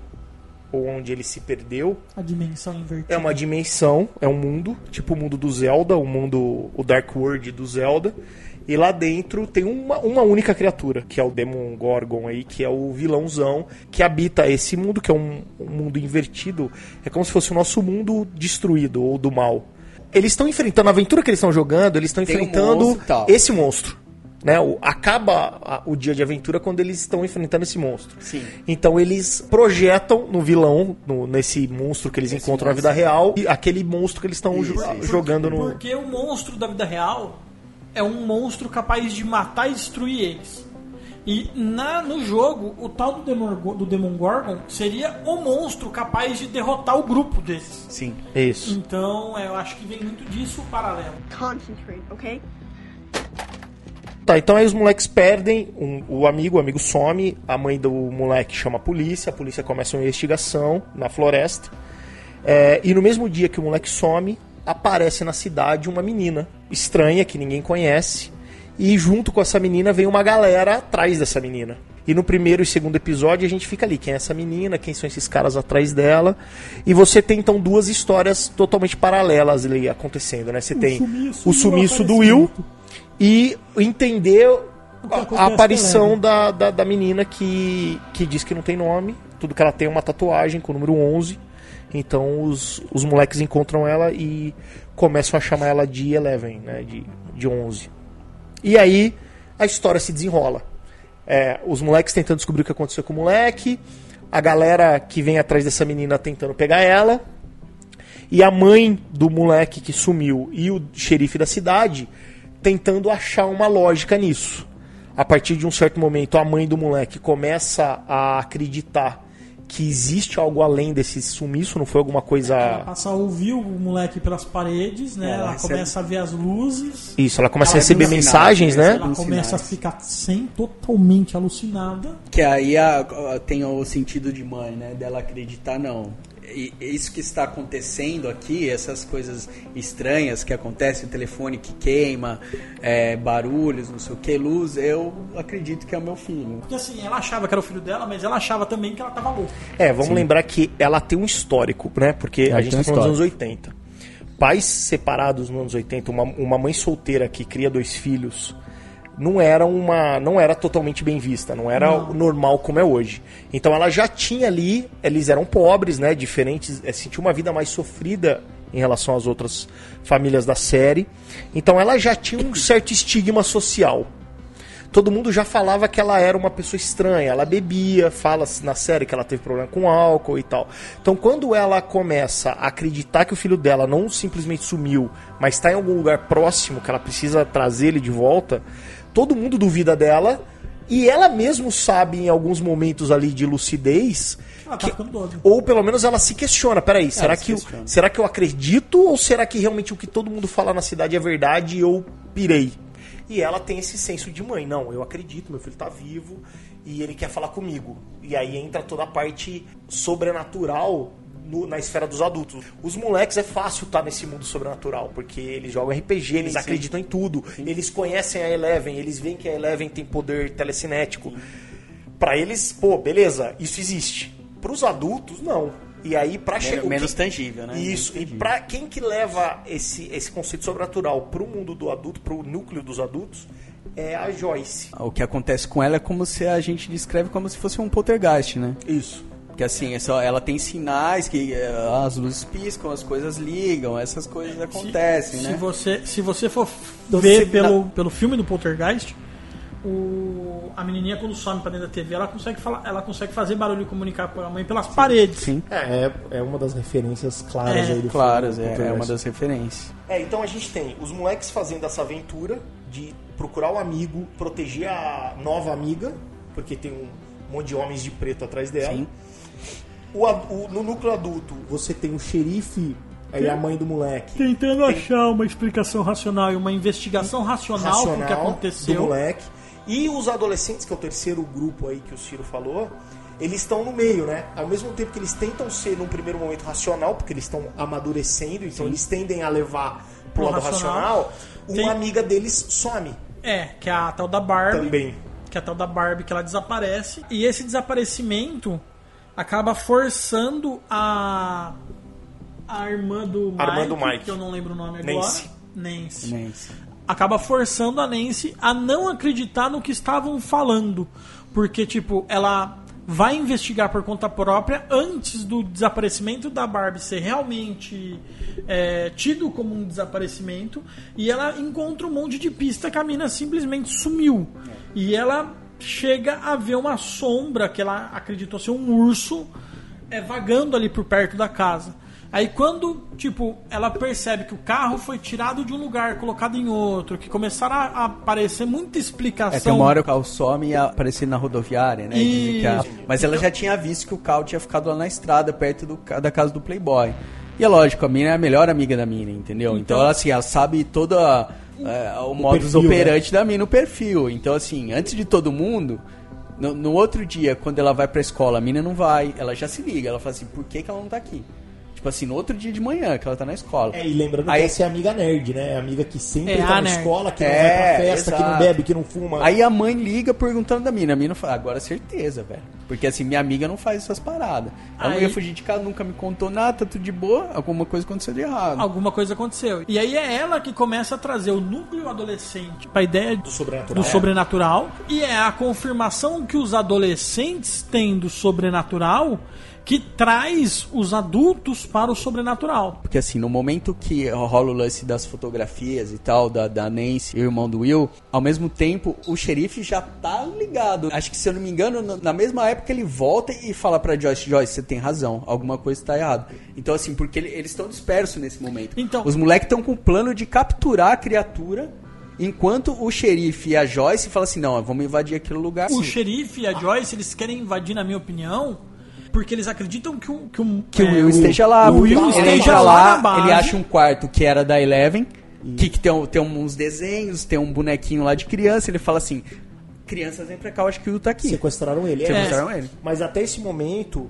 ou onde ele se perdeu, A dimensão invertida. é uma dimensão, é um mundo, tipo o mundo do Zelda, o mundo, o Dark World do Zelda. E lá dentro tem uma, uma única criatura, que é o Demon Gorgon aí, que é o vilãozão que habita esse mundo, que é um, um mundo invertido. É como se fosse o nosso mundo destruído, ou do mal. Eles estão enfrentando, a aventura que eles estão jogando, eles estão Tem um enfrentando monstro esse monstro. Né? O- acaba a- o dia de aventura quando eles estão enfrentando esse monstro. Sim. Então eles projetam no vilão, no- nesse monstro que eles encontram na vida real, e aquele monstro que eles estão jo- jogando no. Porque o monstro da vida real é um monstro capaz de matar e destruir eles. E na, no jogo, o tal do Demon, do Demon Gorgon seria o monstro capaz de derrotar o grupo desses. Sim, é isso. Então, é, eu acho que vem muito disso o paralelo. Concentrate, okay? Tá, então aí os moleques perdem um- o amigo, o amigo some, a mãe do moleque chama a polícia, a polícia começa uma investigação na floresta. É, e no mesmo dia que o moleque some, aparece na cidade uma menina estranha que ninguém conhece. E junto com essa menina vem uma galera atrás dessa menina. E no primeiro e segundo episódio a gente fica ali, quem é essa menina, quem são esses caras atrás dela. E você tem então duas histórias totalmente paralelas ali acontecendo, né? Você tem sumiço o o sumiço do Will. E entender a, aparição da, da, da menina que, que diz que não tem nome. Tudo que ela tem é uma tatuagem com o número 11. Então os, os moleques encontram ela e começam a chamar ela de Eleven, né? De, de 11. E aí a história se desenrola. É, os moleques tentando descobrir o que aconteceu com o moleque, a galera que vem atrás dessa menina tentando pegar ela, e a mãe do moleque que sumiu e o xerife da cidade tentando achar uma lógica nisso. A partir de um certo momento, a mãe do moleque começa a acreditar que existe algo além desse sumiço, não foi alguma Ela coisa. passa a ouvir o moleque pelas paredes, né? Ela Ela, recebe- começa a ver as luzes. Isso, ela começa a Ela receber tem um mensagens, sinal, né? Ela começa a ficar sem, totalmente alucinada. Que aí a- a- tem o sentido de mãe, né? Dela acreditar, não. E isso que está acontecendo aqui, essas coisas estranhas que acontecem, o telefone que queima, é, barulhos, não sei o que, luz, eu acredito que é o meu filho. Porque assim, ela achava que era o filho dela, mas ela achava também que ela tava louca. É, vamos lembrar que ela tem um histórico, né? Porque Ela a gente tem um tá falando dos anos histórico. 80. Pais separados nos anos 80, uma, uma mãe solteira que cria dois filhos, não era uma não era totalmente bem vista, não era Não. normal como é hoje. Então ela já tinha ali, eles eram pobres, né, diferentes, é, sentia uma vida mais sofrida em relação às outras famílias da série. Então ela já tinha um certo estigma social todo mundo já falava que ela era uma pessoa estranha. Ela bebia, fala na série que ela teve problema com álcool e tal. Então, quando ela começa a acreditar que o filho dela não simplesmente sumiu, mas está em algum lugar próximo, que ela precisa trazer ele de volta, todo mundo duvida dela E ela mesmo sabe, em alguns momentos ali de lucidez, Ela tá ficando doida. ou pelo menos ela se questiona, peraí, será se que, eu- será que eu acredito ou será que realmente o que todo mundo fala na cidade é verdade e eu pirei? E ela tem esse senso de mãe, não, eu acredito, meu filho tá vivo e ele quer falar comigo. E aí entra toda a parte sobrenatural no- na esfera dos adultos. Os moleques é fácil estar nesse mundo sobrenatural, porque eles jogam RPG, eles sim. acreditam em tudo, eles conhecem a Eleven, eles veem que a Eleven tem poder telecinético. Pra eles, pô, beleza, isso existe. Pros adultos, não. E aí, pra chegar. o menos que- tangível, né? Isso. Menos E pra quem que leva esse, esse conceito sobrenatural pro mundo do adulto, pro núcleo dos adultos, é a Joyce. O que acontece com ela é como se a gente descreve como se fosse um poltergeist, né? Isso. Porque assim, é só, ela tem sinais que eh, as luzes piscam, as coisas ligam, essas coisas acontecem, se, né? Se você, se você for Então, ver você- pelo, pelo filme do Poltergeist, o, a menininha quando some pra dentro da TV, ela consegue, falar, ela consegue fazer barulho e comunicar com a mãe pelas paredes. Sim, É, é uma das referências claras É, aí do claras, filme. é, é uma das referências. É, então a gente tem os moleques fazendo essa aventura de procurar o amigo, proteger a nova amiga, porque tem um monte de homens de preto atrás dela. Sim. O o- no núcleo adulto, você tem o xerife e a mãe do moleque. Tentando achar uma explicação racional e uma investigação racional, que racional do aconteceu. moleque. E os adolescentes, que é o terceiro grupo aí que o Ciro falou, eles estão no meio, né? Ao mesmo tempo que eles tentam ser, num primeiro momento, racional, porque eles estão amadurecendo, então eles tendem a levar pro Pro lado racional. racional. Uma Tem- amiga deles some É, que é a tal da Barbie. também. que é a tal da Barbie, que ela desaparece. E esse desaparecimento acaba forçando a. A irmã do Mike, irmã do Mike. que eu não lembro o nome agora. Nancy. Nancy. Nancy. Acaba forçando a Nancy a não acreditar no que estavam falando. Porque, tipo, ela vai investigar por conta própria antes do desaparecimento da Barbie ser realmente é, tido como um desaparecimento. E ela encontra um monte de pista que a mina simplesmente sumiu. E ela chega a ver uma sombra que ela acreditou ser um urso é, vagando ali por perto da casa. Aí quando, tipo, ela percebe que o carro foi tirado de um lugar, colocado em outro, que começaram a aparecer muita explicação. É, tem uma hora que o carro some e aparece na rodoviária, né? Que Isso. Mas ela já tinha visto que o carro tinha ficado lá na estrada, perto do da casa do Playboy. E é lógico, a mina é a melhor amiga da mina, entendeu? Então, Então- ela, assim, ela sabe toda é, o, modus perfil, operandi da mina, o perfil. Então, assim, antes de todo mundo, no, no outro dia, quando ela vai pra escola, a mina não vai, ela já se liga, ela fala assim, por que, que ela não tá aqui? Tipo assim, no outro dia de manhã, que ela tá na escola. É, e lembrando Aí- que essa é amiga nerd, né? É amiga que sempre É, tá na nerd. escola, que não É, vai pra festa, que não exato. bebe, que não fuma. Aí a mãe liga perguntando da mina. A mina fala, agora certeza, velho. Porque assim, minha amiga não faz essas paradas. Ela não Aí- ia fugir de casa, nunca me contou nada, tá tudo de boa. Alguma coisa aconteceu de errado. Alguma coisa aconteceu. E aí é ela que começa a trazer o núcleo adolescente pra ideia do sobrenatural. do sobrenatural. E é a confirmação que os adolescentes têm do sobrenatural que traz os adultos para o sobrenatural. Porque assim, no momento que rola o lance das fotografias e tal, da, da Nancy e o irmão do Will, ao mesmo tempo, o xerife já tá ligado. Acho que, se eu não me engano, na- mesma época ele volta e fala pra Joyce, Joyce, você tem razão, alguma coisa tá errada. Então assim, porque ele- eles estão dispersos nesse momento. Então- Os moleques estão com o plano de capturar a criatura, enquanto o xerife e a Joyce falam assim, não, vamos invadir aquele lugar. O Sim. xerife e a Joyce, eles querem invadir, na minha opinião, porque eles acreditam que o, que o, que o é, Will esteja lá. o Will ele esteja lá lá, na base. ele acha um quarto que era da Eleven, que, que tem, tem uns desenhos, tem um bonequinho lá de criança, ele fala assim, crianças vem pra cá, eu acho que o Will tá aqui. Sequestraram ele. É, Sequestraram ele. Mas até esse momento,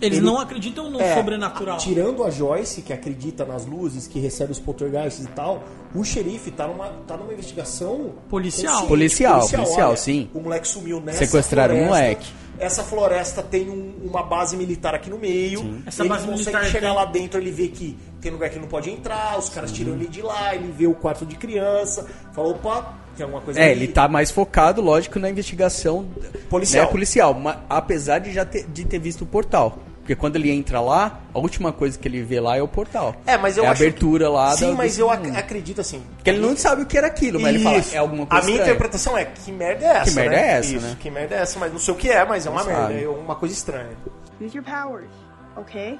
Eles ele- não acreditam no É, sobrenatural. Tirando a Joyce, que acredita nas luzes, que recebe os poltergeists e tal, o xerife tá numa, tá numa investigação Policial. consciente, Policial, policial, sim. O moleque sumiu nessa Sequestraram o floresta. moleque. Essa floresta tem um- uma base militar aqui no meio. Essa ele base consegue militar chegar tem- lá dentro, ele vê que tem lugar que não pode entrar, os caras tiram ele de lá, ele vê o quarto de criança, fala, opa, tem alguma coisa É, ali. ele tá mais focado, lógico, na investigação Policial. Né, policial mas, apesar de já ter, de ter visto o portal. Porque quando ele entra lá, a última coisa que ele vê lá é o portal. É, mas eu é a acho abertura lá Sim, da- mas eu ac- acredito assim. Porque ele não sabe o que era aquilo, mas ele fala, Isso. é alguma A coisa minha estranha. interpretação é que merda é essa? Que merda né? é essa, Isso, né? Que merda é essa, mas não sei o que é, mas é uma Não merda, sabe. é uma coisa estranha. Use your powers, okay?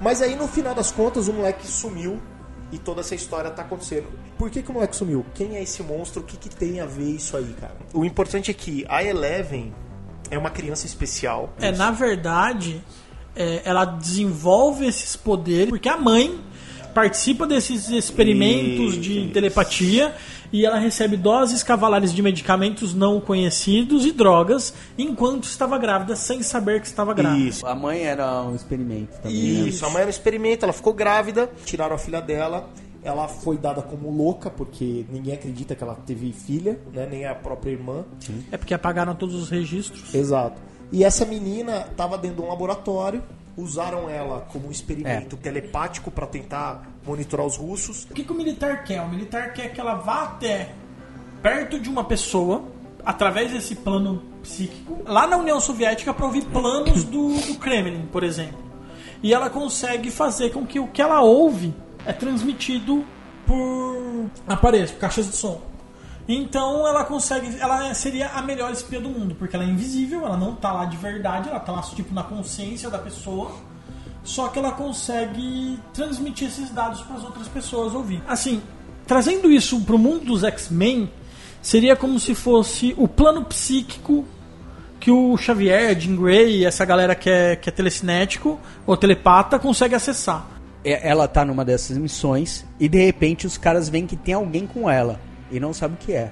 Mas aí no final das contas o moleque sumiu e toda essa história tá acontecendo. Por que, que o moleque sumiu? Quem é esse monstro? O que, que tem a ver isso aí, cara? O importante é que a Eleven é uma criança especial. É, na verdade, é, ela desenvolve esses poderes porque a mãe participa desses experimentos de Isso. telepatia e ela recebe doses cavalares de medicamentos não conhecidos e drogas enquanto estava grávida, sem saber que estava grávida. Isso. A mãe era um experimento também. né? Isso, a mãe era um experimento, ela ficou grávida, tiraram a filha dela, ela foi dada como louca, porque ninguém acredita que ela teve filha, né? Nem a própria irmã. É porque apagaram todos os registros. Exato. E essa menina estava dentro de um laboratório, usaram ela como um experimento telepático para tentar monitorar os russos. O que, que o militar quer? O militar quer que ela vá até perto de uma pessoa, através desse plano psíquico, lá na União Soviética para ouvir planos do, do Kremlin, por exemplo. E ela consegue fazer com que o que ela ouve é transmitido por aparelhos, por caixas de som. Então ela consegue, ela seria a melhor espia do mundo, porque ela é invisível, ela não tá lá de verdade, ela tá lá tipo na consciência da pessoa. Só que ela consegue transmitir esses dados para as outras pessoas ouvir. Assim, trazendo isso para o mundo dos X-Men, seria como se fosse o plano psíquico que o Xavier, Jean Grey essa galera que é, que é telecinético ou telepata consegue acessar. É- Ela tá numa dessas missões e de repente os caras veem que tem alguém com ela e não sabe o que é.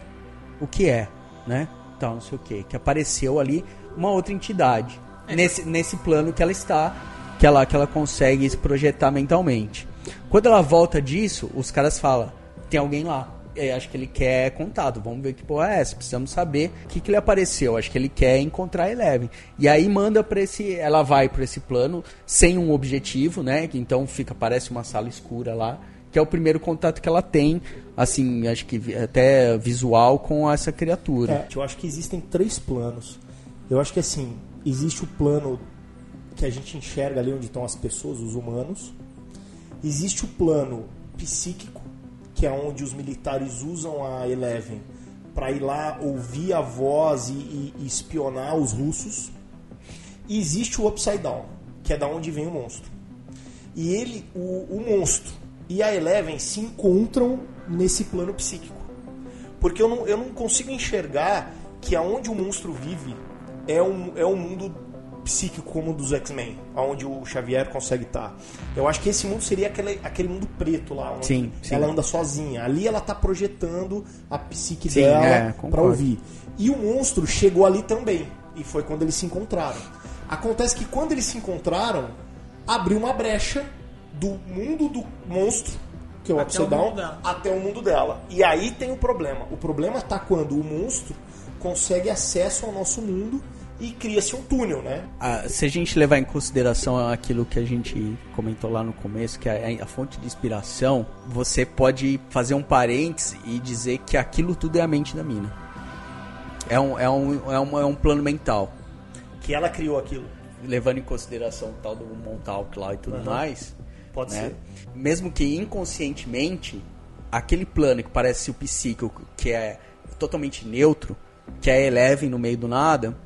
O que é, né? Então, não sei o que. Que apareceu ali uma outra entidade. Nesse, nesse plano que ela está, que ela, que ela consegue se projetar mentalmente. Quando ela volta disso, os caras falam: tem alguém lá. E acho que ele quer contato. Vamos ver que porra é essa. Precisamos saber o que, que ele apareceu. Acho que ele quer encontrar Eleven. E aí manda pra esse. Ela vai pra esse plano sem um objetivo, né? Então fica, parece uma sala escura lá. Que é o primeiro contato que ela tem, assim, acho que até visual com essa criatura. É, eu acho que existem três planos. Eu acho que assim, existe o plano que a gente enxerga ali onde estão as pessoas, os humanos. Existe o plano psíquico, que é onde os militares usam a Eleven para ir lá ouvir a voz e, e- e espionar os russos. E existe o Upside Down, que é da onde vem o monstro. E ele, o, o monstro e a Eleven se encontram nesse plano psíquico. Porque eu não, eu não consigo enxergar que aonde o monstro vive é um, é um mundo psíquico como o dos X-Men, aonde o Xavier consegue estar. Eu acho que esse mundo seria aquele, aquele mundo preto lá, onde Sim, sim. ela anda sozinha. Ali ela tá projetando a psique Sim, dela é, para ouvir. E o monstro chegou ali também, e foi quando eles se encontraram. Acontece que quando eles se encontraram, abriu uma brecha do mundo do monstro, que é o Até Upside o Down, mundo dela. até o mundo dela. E aí tem o problema. O problema tá quando o monstro consegue acesso ao nosso mundo e cria-se um túnel, né? Ah, se a gente levar em consideração aquilo que a gente comentou lá no começo, que é a, a fonte de inspiração, você pode fazer um parênteses e dizer que aquilo tudo é a mente da mina. É um, é um, é um, é um plano mental. Que ela criou aquilo. Levando em consideração o tal do Montauk lá e tudo Aham. mais. Pode né? ser. Mesmo que inconscientemente, aquele plano que parece o psíquico, que é totalmente neutro, que é Eleven no meio do nada,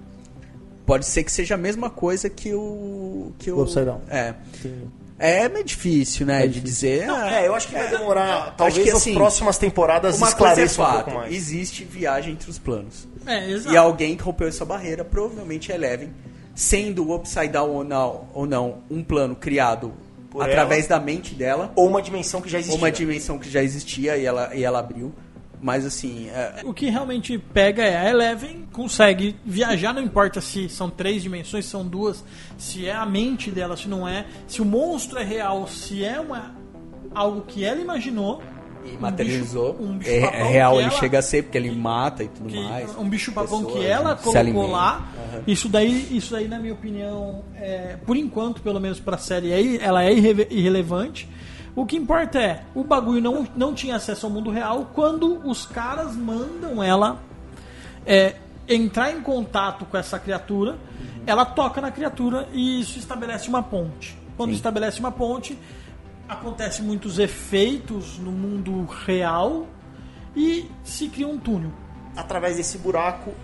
pode ser que seja a mesma coisa que o. Que o, O Upside Down. É. Sim. É meio difícil, né? de dizer. Não, ah, é, eu acho que vai demorar. Talvez que, as assim, próximas temporadas uma coisa é esclareçam um fato, pouco mais. existe viagem entre os planos. É, exato. E alguém que rompeu essa barreira, provavelmente é Eleven, sendo o Upside Down ou não, ou não um plano criado Por através da mente dela, Ou uma dimensão que já existia. ou uma dimensão que já existia e ela, e ela abriu. Mas assim, é, O que realmente pega é a Eleven consegue viajar, não importa se são três dimensões, se são duas, se é a mente dela, se não é, se o monstro é real, se é uma algo que ela imaginou. e um materializou. bicho- um bicho é, é real, ele ela- chega a ser, porque ele mata e tudo que- mais. um bicho papão Pessoas, que ela se colocou lá. Aham. Isso daí, isso daí na minha opinião, é, por enquanto, pelo menos pra série, é, ela é irre- irrelevante. O que importa é, o bagulho não, não tinha acesso ao mundo real quando os caras mandam ela é, entrar em contato com essa criatura, ela toca na criatura e isso estabelece uma ponte. Quando estabelece uma ponte, acontecem muitos efeitos no mundo real e se cria um túnel. Através desse buraco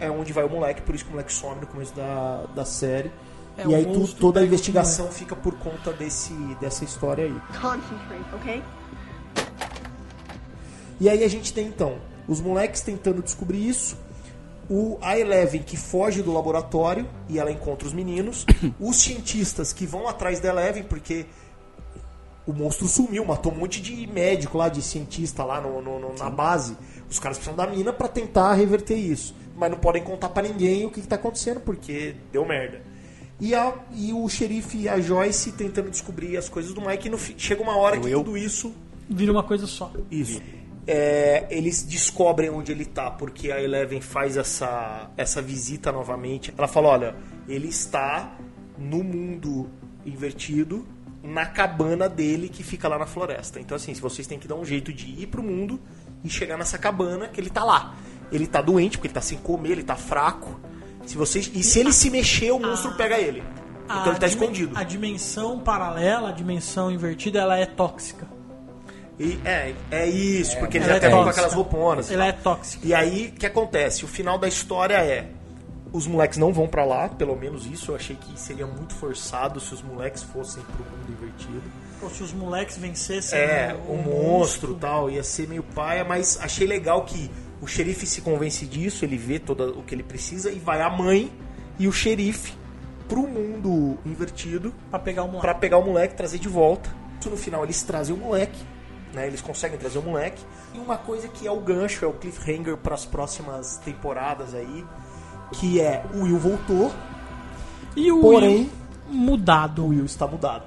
é onde vai o moleque, por isso que o moleque some no começo da, da série. É, e aí tu- toda a investigação fica por conta desse, dessa história aí. Concentrate, okay? E aí a gente tem então os moleques tentando descobrir isso, o a Eleven que foge do laboratório e ela encontra os meninos, os cientistas que vão atrás da Eleven porque o monstro sumiu, matou um monte de médico lá, de cientista lá no, no- no- na base. Os caras precisam da mina pra tentar reverter isso. Mas não podem contar pra ninguém o que, que tá acontecendo, porque deu merda. E, a- e o xerife e a Joyce tentando descobrir as coisas do Mike. E no chega uma hora que tudo isso Vira uma coisa só. isso. É, eles descobrem onde ele tá, porque a Eleven faz essa, essa visita novamente. Ela fala: olha, ele está no mundo invertido, na cabana dele que fica lá na floresta. Então, assim, se vocês têm que dar um jeito de ir pro mundo e chegar nessa cabana, que ele tá lá. Ele tá doente, porque ele tá sem comer, ele tá fraco. Se vocês, e se ele se mexer, o monstro pega ele. Então ele tá A escondido. A dimensão paralela, a dimensão invertida, ela é tóxica. E, é, é isso, porque eles Ela até é vão com aquelas rouponas. e Ela é tóxica. E aí, o que acontece? O final da história é... Os moleques não vão pra lá, pelo menos isso. Eu achei que seria muito forçado se os moleques fossem pro mundo invertido. Ou se os moleques vencessem É, o, o monstro e tal, ia ser meio paia, mas achei legal que o xerife se convence disso, ele vê todo o que ele precisa e vai a mãe e o xerife pro mundo invertido Pra pegar o moleque. Pra pegar o moleque, trazer de volta. No final eles trazem o moleque, né? Eles conseguem trazer o moleque. E uma coisa que é o gancho, é o cliffhanger para as próximas temporadas aí, que é o Will voltou, E o porém Will mudado. o Will está mudado.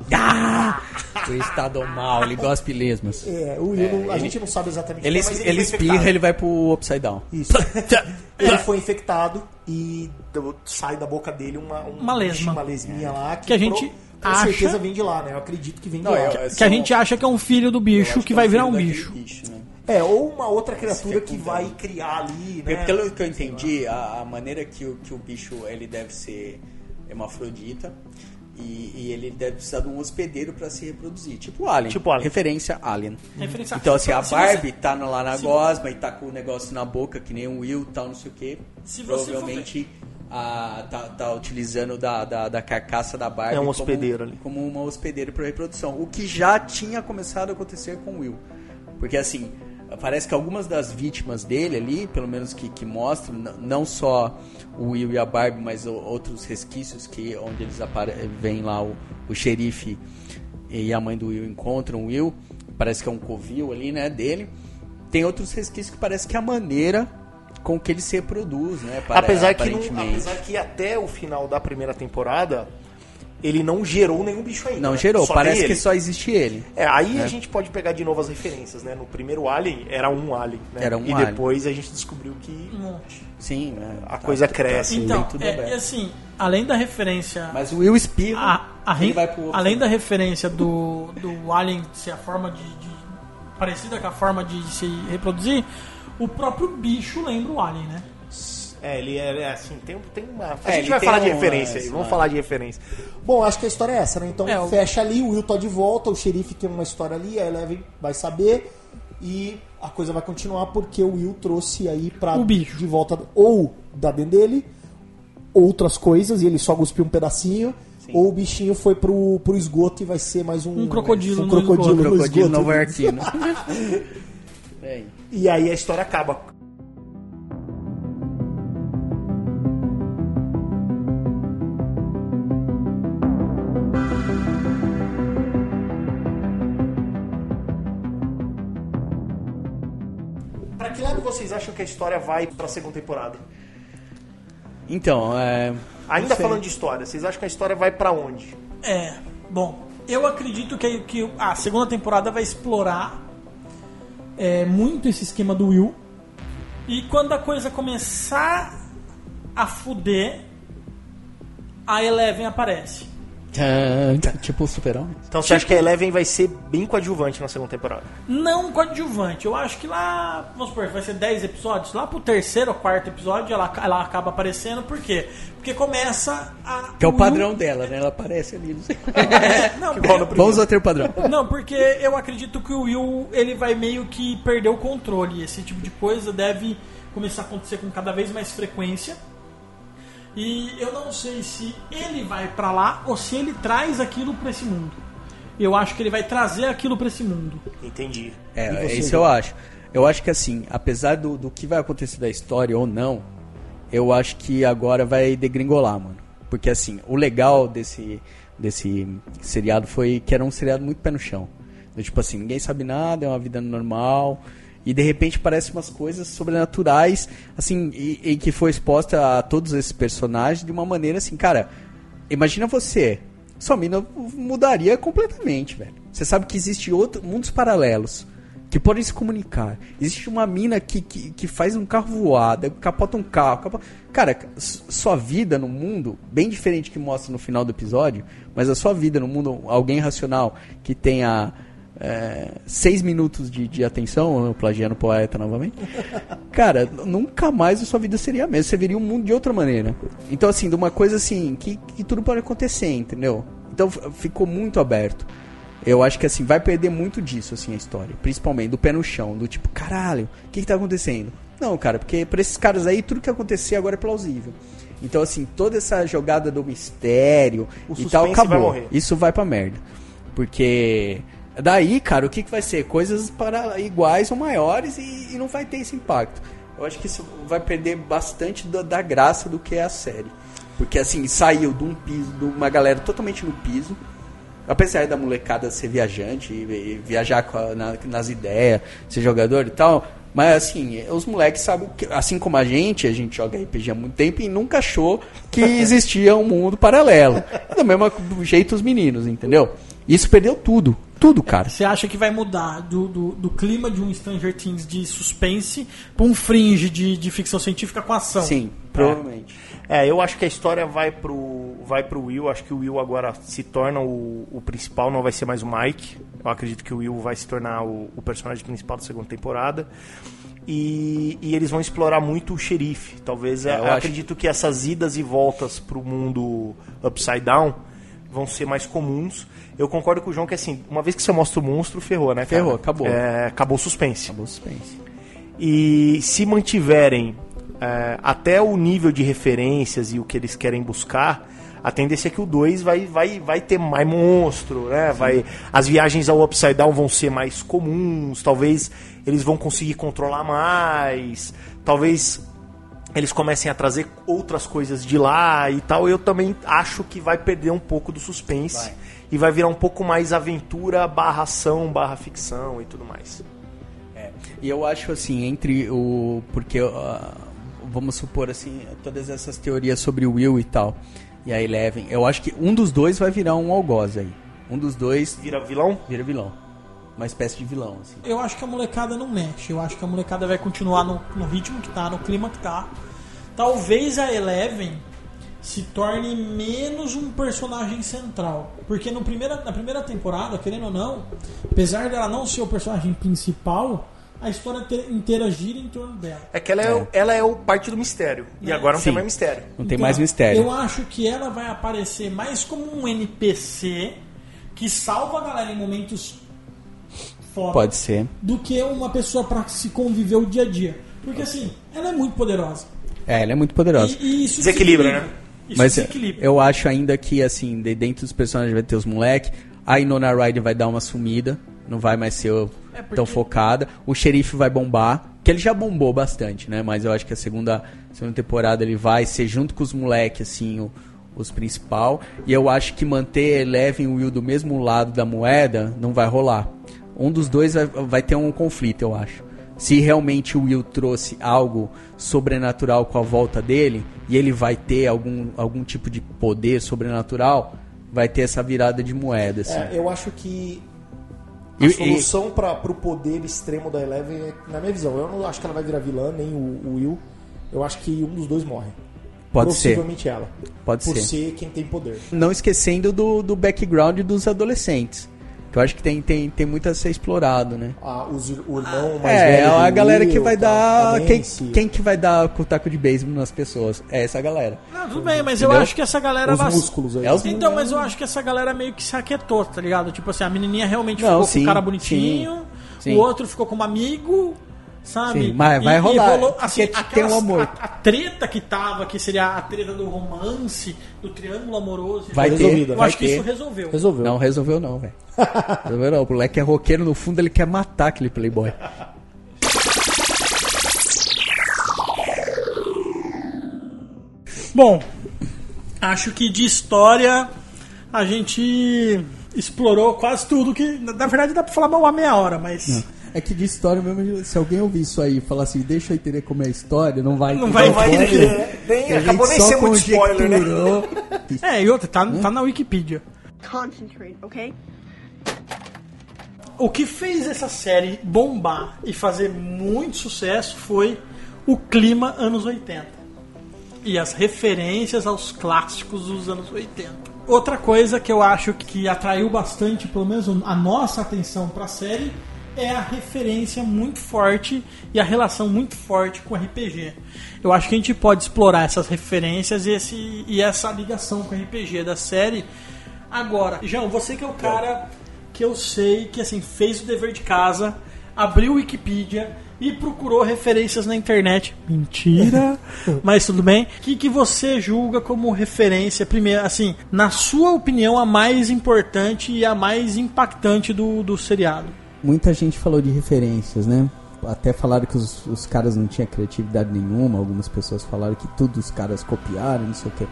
O estado mal, ele gospe lesmas. É, o Will, não- a gente não sabe exatamente o Ele, que é, mas ele foi espirra, infectado. ele vai pro Upside Down. Isso. ele foi infectado e do- sai da boca dele uma, um- Uma lesma. Uma lesminha lá que, Que a gente com acha- certeza vem de lá, né? Eu acredito que vem de Não, lá. eu- Que a gente acha que é um filho do bicho que vai virar um bicho. né? É, ou uma outra criatura que é que vai criar ali, Porque né? Pelo que eu entendi, a, a maneira que o, que o bicho ele deve ser hermafrodita e, e ele deve precisar de um hospedeiro para se reproduzir. Tipo Alien. Tipo Alien. Referência Alien. Referência- Então, assim, a Se Barbie você- tá no- lá na se- gosma e tá com o negócio na boca, que nem o Will tal, não sei o quê. Se Provavelmente a, tá, tá utilizando da, da, da carcaça da Barbie É um como- hospedeiro ali. como uma hospedeira para reprodução. O que já tinha começado a acontecer com o Will. Porque assim, parece que algumas das vítimas dele ali, pelo menos que, que mostram, não só o Will e a Barbie, mas outros resquícios que onde eles vem lá o, o xerife e a mãe do Will encontram o Will, parece que é um covil ali, né, dele. Tem outros resquícios que parece que é a maneira com que ele se reproduz, né, para- apesar, que não- apesar que até o final da primeira temporada ele não gerou nenhum bicho ainda. Não né? gerou, Só parece que só existe ele. É, aí a gente pode pegar de novo as referências, né? No primeiro Alien era um Alien, né? Era um e alien. depois a gente descobriu que Um monte. Sim, né, a tá- coisa tá- cresce. Então, tudo é, e assim, além da referência. Mas o Will espirra, a, a ele re- vai pro outro. além da referência do, do Alien ser a forma de, de- parecida com a forma de se reproduzir, o próprio bicho lembra o Alien, né? É, ele é, é assim, tem, tem uma. A É, gente vai falar de um referência aí, vamos né? falar de referência. Bom, acho que a história é essa, né? Então É, fecha ali, o Will tá de volta, o xerife tem uma história ali, a Eleven vai saber e a coisa vai continuar porque o Will trouxe aí pra O bicho. de volta ou da dentro dele outras coisas e ele só cuspiu um pedacinho. Ou o bichinho foi pro, pro esgoto e vai ser mais um, Um crocodilo um no crocodilo, esgoto. no Crocodilo esgoto. novarquino. Bem, E aí a história acaba. Vocês acham que a história vai pra segunda temporada? Então, é. Ainda falando de história, vocês acham que a história vai pra onde? É, bom, eu acredito que, que a segunda temporada vai explorar é, muito esse esquema do Will. E quando a coisa começar a fuder, a Eleven aparece. Tipo o super-homem. Então você acha que a Eleven vai ser bem coadjuvante na segunda temporada? Não coadjuvante, eu acho que lá, vamos supor, vai ser 10 episódios, lá pro terceiro ou quarto episódio ela, ela acaba aparecendo, por quê? Porque começa a. Que é o padrão dela, né? Ela aparece ali. Não sei. É, não, porque- Vamos manter o padrão. Não, porque eu acredito que o Will ele vai meio que perder o controle. Esse tipo de coisa deve começar a acontecer com cada vez mais frequência. E eu não sei se ele vai pra lá ou se ele traz aquilo pra esse mundo. Eu acho que ele vai trazer aquilo pra esse mundo. Entendi. É, você, isso eu acho. Eu acho que assim, apesar do, do que vai acontecer da história ou não, eu acho que agora vai degringolar, mano. Porque assim, o legal desse, desse seriado foi que era um seriado muito pé no chão. Tipo assim, ninguém sabe nada, é uma vida normal. E de repente parece umas coisas sobrenaturais, assim, e, e que foi exposta a todos esses personagens de uma maneira assim, cara. Imagina você, sua mina mudaria completamente, velho. Você sabe que existe outro, mundos paralelos que podem se comunicar. Existe uma mina que, que, que faz um carro voar, capota um carro. Capota... Cara, sua vida no mundo, bem diferente que mostra no final do episódio, mas a sua vida no mundo, alguém racional que tenha é, seis minutos de, de atenção, eu plagiando o poeta novamente, cara, nunca mais a sua vida seria a mesma. Você veria o mundo de outra maneira. Então, assim, de uma coisa assim, que, que tudo pode acontecer, entendeu? Então ficou muito aberto. Eu acho que assim, vai perder muito disso, assim, a história. Principalmente do pé no chão, do tipo, caralho, o que, que tá acontecendo? Não, cara, porque pra esses caras aí, tudo que acontecer agora é plausível. Então, assim, toda essa jogada do mistério O e tal, vai acabou. morrer. Isso vai pra merda. Porque daí, cara, o que, que vai ser? Coisas para iguais ou maiores e, e não vai ter esse impacto. Eu acho que isso vai perder bastante da, da graça do que é a série. Porque assim, saiu de um piso, de uma galera totalmente no piso. Apesar da molecada ser viajante e, e viajar com a- na- nas ideias, ser jogador e tal. Mas assim, os moleques sabem que, assim como a gente, a gente joga RPG há muito tempo e nunca achou que existia um mundo paralelo. Do mesmo jeito os meninos, entendeu? Isso perdeu tudo. Tudo, cara. Você acha que vai mudar do, do, do clima de um Stranger Things de suspense pra um fringe de, de ficção científica com ação? Sim, provavelmente. É, eu acho que a história vai pro, vai pro Will. Acho que o Will agora se torna o, o principal, não vai ser mais o Mike. Eu acredito que o Will vai se tornar o, o personagem principal da segunda temporada. E, e eles vão explorar muito o xerife. Talvez É, eu eu, acho- acredito que essas idas e voltas pro mundo Upside Down vão ser mais comuns. Eu concordo com o João que assim, uma vez que você mostra o monstro, ferrou, né? cara? Ferrou, acabou. É, acabou o suspense. Acabou o suspense. E se mantiverem é, até o nível de referências e o que eles querem buscar, a tendência é que o 2 vai, vai, vai ter mais monstro, né? Vai, as viagens ao Upside Down vão ser mais comuns, talvez eles vão conseguir controlar mais, talvez eles comecem a trazer outras coisas de lá e tal. Eu também acho que vai perder um pouco do suspense Vai. e vai virar um pouco mais aventura, barra ação, barra ficção e tudo mais. É. E eu acho assim, entre o. Porque, ah, vamos supor assim, todas essas teorias sobre o Will e tal, e a Eleven, eu acho que um dos dois vai virar um algoz aí. Um dos dois Vira vilão? vira vilão. Uma espécie de vilão, assim. Eu acho que a molecada não mexe. Eu acho que a molecada vai continuar no, no ritmo que tá, no clima que tá. Talvez a Eleven se torne menos um personagem central. Porque no primeira, na primeira temporada, querendo ou não, apesar dela não ser o personagem principal, a história te- inteira gira em torno dela. É que ela é, ela é o parte do mistério. E agora não Sim. tem mais mistério. Não tem Então, mais mistério. Eu acho que ela vai aparecer mais como um NPC que salva a galera em momentos foda Pode ser. do que uma pessoa pra se conviver o dia a dia. Porque assim, ela é muito poderosa. É, ela é muito poderosa. E, e isso Desequilibra, desequilibra. né? Isso Mas desequilibra. eu acho ainda que, assim, de dentro dos personagens vai ter os moleques. A Inona Ryder vai dar uma sumida. Não vai mais ser É, porque- tão focada. O xerife vai bombar. Que ele já bombou bastante, né? Mas eu acho que a segunda, segunda temporada ele vai ser junto com os moleques, assim, o- os principal. E eu acho que manter Eleven e Will do mesmo lado da moeda não vai rolar. Um dos dois vai, vai ter um conflito, eu acho. Se realmente o Will trouxe algo sobrenatural com a volta dele, e ele vai ter algum, algum tipo de poder sobrenatural, vai ter essa virada de moeda, assim. É, eu acho que a E- e- solução para pro poder extremo da Eleven, é, na minha visão, eu não acho que ela vai virar vilã, nem o, o Will. Eu acho que um dos dois morre. Pode ser. Possivelmente ela. Pode por ser. ser quem tem poder. Não esquecendo do, do background dos adolescentes. Que eu acho que tem, tem, tem muito a ser explorado, né? Ah, os, o irmão mais É, velho. a do galera Will, que vai tá? dar. A Quem, quem que vai dar com o taco de beisebol nas pessoas? É essa galera. Não, tudo bem, mas eu Entendeu? acho que essa galera. Os músculos aí. É os Então, mas eu acho que essa galera meio que se aquietou, tá ligado? Tipo assim, a menininha realmente Não, ficou sim, com o cara bonitinho, sim, sim. o outro ficou como amigo, sabe? Sim, mas vai e, rolar. E rolou, assim, aquelas, tem um amor. A, a, treta que tava, que seria a treta do romance, do triângulo amoroso. Vai ter, resolvida. Eu vai acho ter. que isso resolveu. Resolveu. Não, resolveu não, velho. resolveu não. O moleque é roqueiro, no fundo ele quer matar aquele playboy. Bom, acho que de história a gente explorou quase tudo que. Na verdade dá pra falar uma meia hora, mas. É que de história mesmo, se alguém ouvir isso aí e falar assim, deixa eu entender como é a história, não vai Não vai spoiler. entender. Nem- acabou nem ser muito spoiler, né? É, e outra, tá, tá na Wikipedia. Concentrate, okay? O que fez essa série bombar e fazer muito sucesso foi o clima anos 80 e as referências aos clássicos dos anos 80. Outra coisa que eu acho que atraiu bastante, pelo menos a nossa atenção para a série, é a referência muito forte e a relação muito forte com o RPG. Eu acho que a gente pode explorar essas referências e, esse, e essa ligação com o RPG da série. Agora, João, você que é o cara que eu sei que assim fez o dever de casa, abriu o Wikipedia e procurou referências na internet. Mentira, mas tudo bem. O que, que você julga como referência, primeiro, assim, na sua opinião, a mais importante e a mais impactante do, do seriado? Muita gente falou de referências, né? Até falaram que os, os caras não tinham criatividade nenhuma, algumas pessoas falaram que tudo os caras copiaram, não sei o quê.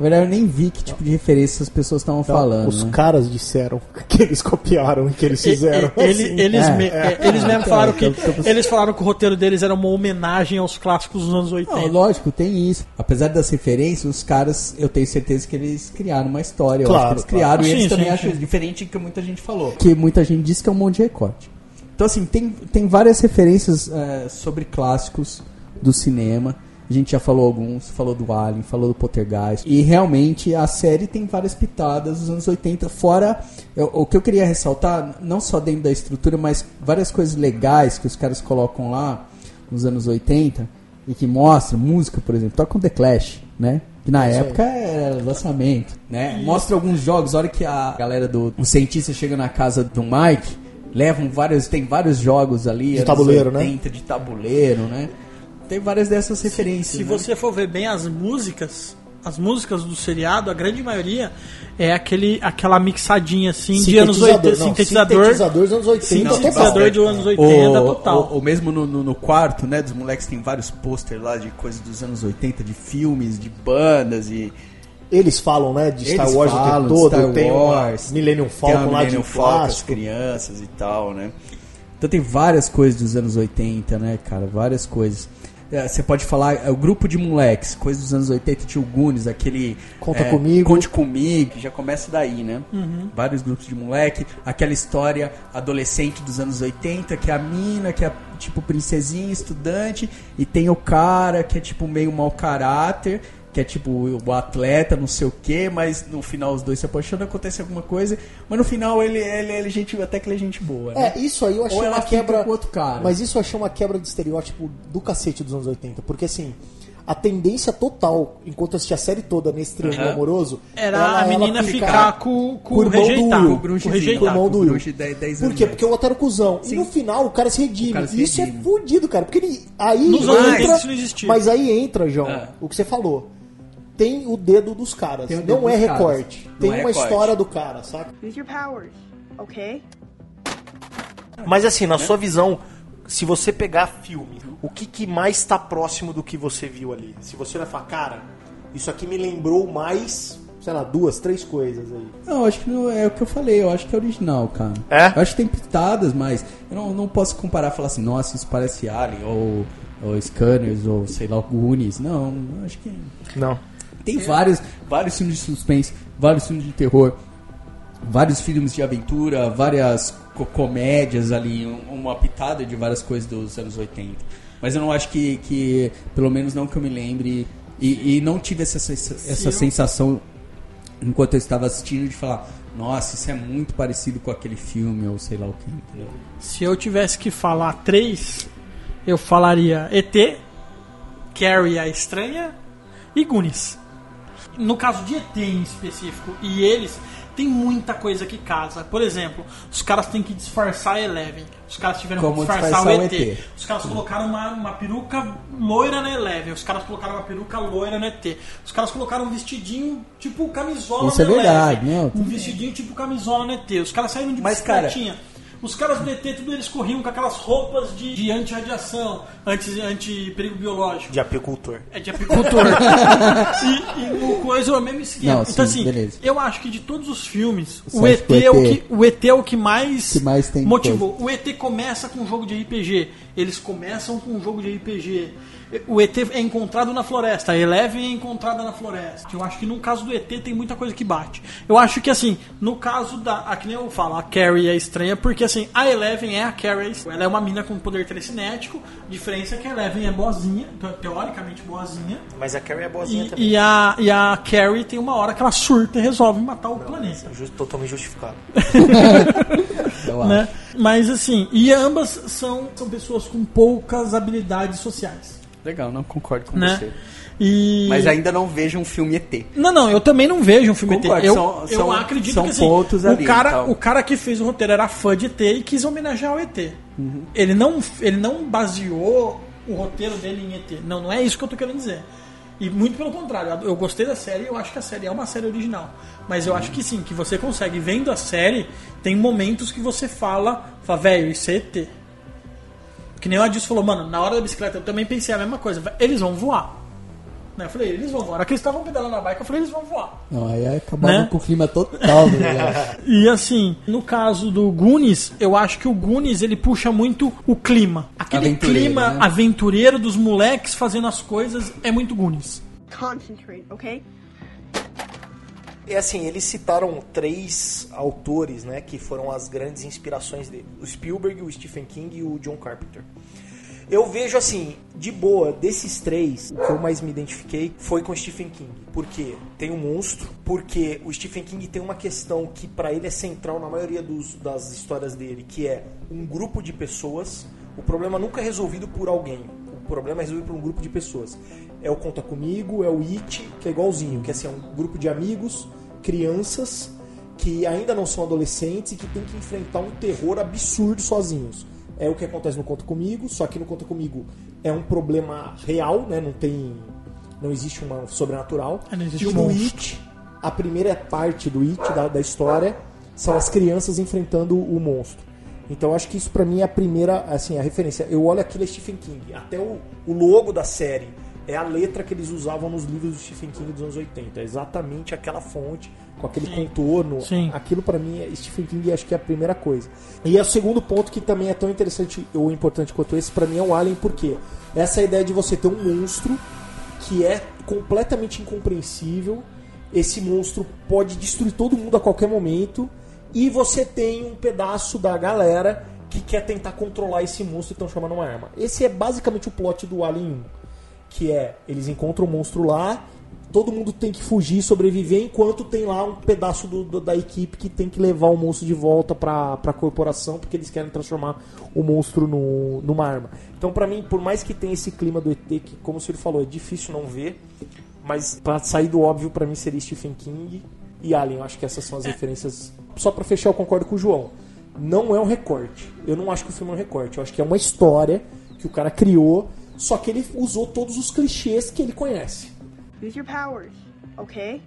Na verdade, eu nem vi que tipo de referência as pessoas estavam falando. Os né? caras disseram que eles copiaram e que eles fizeram. E- ele- eles, É. me- é, eles mesmo Então, falaram que então, então, eles falaram que o roteiro deles era uma homenagem aos clássicos dos anos 80. Não, lógico, tem isso. Apesar das referências, os caras, eu tenho certeza que eles criaram uma história. eu Claro, acho que eles claro. criaram e Sim, eles sim, também sim. acham diferente do que muita gente falou. Que muita gente disse que é um monte de recorte. Então, assim, tem, tem várias referências é, sobre clássicos do cinema. A gente já falou alguns, falou do Alien, falou do Poltergeist. E realmente a série tem várias pitadas dos anos 80. Fora eu- o que eu queria ressaltar, não só dentro da estrutura, mas várias coisas legais que os caras colocam lá nos anos 80 e que mostram música, por exemplo, toca com The Clash, né? Que na época era lançamento, né? Mostra alguns jogos, a hora que a galera do o cientista chega na casa do Mike, levam vários, tem vários jogos ali, anos tabuleiro, né? 80, de tabuleiro, né? Tem várias dessas referências. Se né? você for ver bem as músicas, as músicas do seriado, a grande maioria é aquele, aquela mixadinha assim de anos 80, não, sintetizador. sintetizador dos anos 80 Sintetizador de anos 80 ou, total. ou- ou mesmo no, no- no quarto, né, dos moleques tem vários pôster lá de coisas dos anos 80, de filmes, de bandas e Eles falam, né, de Star Eles Wars falam o tempo todo, Star tem Wars, uma Millennium tem Falcon a lá Millennium de Falcon, as crianças e tal, né? Então tem várias coisas dos anos 80, né, cara? Várias coisas. É, Você pode falar, é, o grupo de moleques, coisa dos anos 80, tinha o Goonies, aquele. Conta é, Comigo. Conte comigo, que já começa daí, né? Vários grupos de moleque, aquela história adolescente dos anos 80, que é a mina, que é tipo princesinha, estudante, e tem o cara que é tipo meio mau caráter, que é tipo o atleta, não sei o que, mas no final os dois se apaixonam, acontece alguma coisa, mas no final ele, ele, ele é gente, até que ele é gente boa, né? É, isso aí eu achei Ou ela uma fica quebra. com outro cara. Mas isso eu achei uma quebra de estereótipo do cacete dos anos 80. Porque assim, a tendência total, enquanto eu assisti a série toda nesse triângulo Aham. amoroso, Era ela- a menina ela ficar com, com, com o irmão do rejeitado. Will, Com o rejeitado. com o irmão do Will. Bruxa de 10 10 Por quê? Porque o outro era o cuzão. E Sim. no final o cara se redime. Cara se isso redime. é fudido, cara. Porque ele, aí Nos anos 80 entra. Mas aí entra, João, Ah. o que você falou. Tem o dedo dos caras. Tem o dedo não é dos caras. recorte. Não Tem é uma recorte. história do cara, saca? Use your powers, okay? Mas assim, na sua visão, se você pegar filme, o que, que mais está próximo do que você viu ali? Se você vai falar, cara, isso aqui me lembrou mais, sei lá, duas, três coisas aí. Não, acho que não é o que eu falei, eu acho que é original, cara. É? Eu acho que tem pitadas, mas eu não, não posso comparar e falar assim, nossa, isso parece Alien, ou, ou Scanners, ou sei lá, Goonies. Não, eu acho que. Não. Tem vários, vários filmes de suspense, vários filmes de terror, vários filmes de aventura, várias co- comédias ali, um- uma pitada de várias coisas dos anos 80. Mas eu não acho que, que pelo menos não que eu me lembre, e, e não tive essa, essa sensação enquanto eu estava assistindo de falar, nossa, isso é muito parecido com aquele filme, ou sei lá o que, entendeu? Se eu tivesse que falar três, eu falaria ET, Carrie a Estranha e Goonies. No caso de ET em específico, e eles, tem muita coisa que casa. Por exemplo, os caras têm que disfarçar a Eleven. Os caras tiveram Como que disfarçar, disfarçar o o ET. ET. Os caras colocaram uma, uma peruca loira na Eleven. Os caras colocaram uma peruca loira no ET. Os caras colocaram um vestidinho tipo camisola Isso é verdade, Eleven. não, Um vestidinho tipo camisola no ET. Os caras saíram de Mas, cara, bicicletinha. Os caras do ET, tudo eles corriam com aquelas roupas de, de anti-radiação, anti- anti-perigo biológico. De apicultor. É de apicultor. e, e no coisa é o mesmo esquema. Não, então, sim, assim, beleza. eu acho que de todos os filmes, o ET, que o é o ET que, o ET é o que mais, que mais tem motivou. O ET começa com um jogo de RPG. Eles começam com um jogo de RPG. O ET é encontrado na floresta, a Eleven é encontrada na floresta. Eu acho que no caso do ET tem muita coisa que bate. Eu acho que assim, no caso da. Aqui nem eu falo, a Carrie é estranha, porque assim, a Eleven é a Carrie. Ela é uma mina com poder telecinético. A diferença é que a Eleven é boazinha, te- teoricamente boazinha. Mas a Carrie é boazinha E, também. e a, e a Carrie tem uma hora que ela surta e resolve matar o planeta. Justo, totalmente justificado. Eu acho. Né? Mas assim, e ambas são, são pessoas com poucas habilidades sociais. Legal, não concordo com Né? você. E... Mas ainda não vejo um filme ET. Não, não, eu também não vejo um filme Concordo, ET. Eu, são- eu são- acredito são que assim, pontos o, ali, cara, então. o cara que fez o roteiro era fã de ET e quis homenagear o ET. Ele, não, ele não baseou o roteiro dele em ET. Não, não é isso que eu tô querendo dizer. E muito pelo contrário, eu gostei da série, eu acho que a série é uma série original. Mas eu acho que sim, que você consegue, vendo a série, tem momentos que você fala, fala, velho, isso é ET. Que nem o Adilson falou, mano, na hora da bicicleta eu também pensei a mesma coisa, eles vão voar. Né, Eu falei, eles vão voar. Na hora que eles estavam pedalando na bike, eu falei, eles vão voar. Não, aí acabava Né? com o clima total do negócio. E assim, no caso do Goonies, eu acho que o Goonies ele puxa muito o clima. Aquele Aventureiro, clima né? aventureiro dos moleques fazendo as coisas é muito Goonies. Concentrate, okay? É assim, eles citaram três autores, né, que foram as grandes inspirações dele: o Spielberg, o Stephen King e o John Carpenter. Eu vejo assim, de boa, desses três, o que eu mais me identifiquei foi com Stephen King. Porque tem um monstro, porque o Stephen King tem uma questão que pra ele é central na maioria dos- das histórias dele, que é um grupo de pessoas. O problema nunca é resolvido por alguém. O problema é resolvido por um grupo de pessoas. É o Conta Comigo, é o It, que é igualzinho, que é assim, é um grupo de amigos, crianças, que ainda não são adolescentes e que tem que enfrentar um terror absurdo sozinhos. É o que acontece no Conta Comigo, só que no Conta Comigo é um problema real, né? Não tem. Não existe uma sobrenatural. É, não existe e um no monstro. It, a primeira parte do It, da, da história, são as crianças enfrentando o monstro. Então acho que isso pra mim é a primeira, assim, a referência. Eu olho aquilo é Stephen King. Até o, o logo da série é a letra que eles usavam nos livros do Stephen King dos anos 80. É exatamente aquela fonte, com aquele contorno. Sim. Aquilo pra mim é Stephen King acho que é a primeira coisa. E é o segundo ponto que também é tão interessante ou importante quanto esse, pra mim é o Alien, porque essa ideia de você ter um monstro que é completamente incompreensível. Esse monstro pode destruir todo mundo a qualquer momento. E você tem um pedaço da galera que quer tentar controlar esse monstro e transformar numa arma. Esse é basicamente o plot do Alien 1. Que é, eles encontram o monstro lá, todo mundo tem que fugir e sobreviver, enquanto tem lá um pedaço do- do- da equipe que tem que levar o monstro de volta pra, pra corporação, porque eles querem transformar o monstro no, numa arma. Então, pra mim, por mais que tenha esse clima do ET, que, como o senhor falou, é difícil não ver, mas pra sair do óbvio, pra mim seria Stephen King e Alien. Eu acho que essas são as referências. Só pra fechar, eu concordo com o João. Não é um recorte. Eu não acho que o filme é um recorte. Eu acho que é uma história que o cara criou, só que ele usou todos os clichês que ele conhece. Use your powers, okay?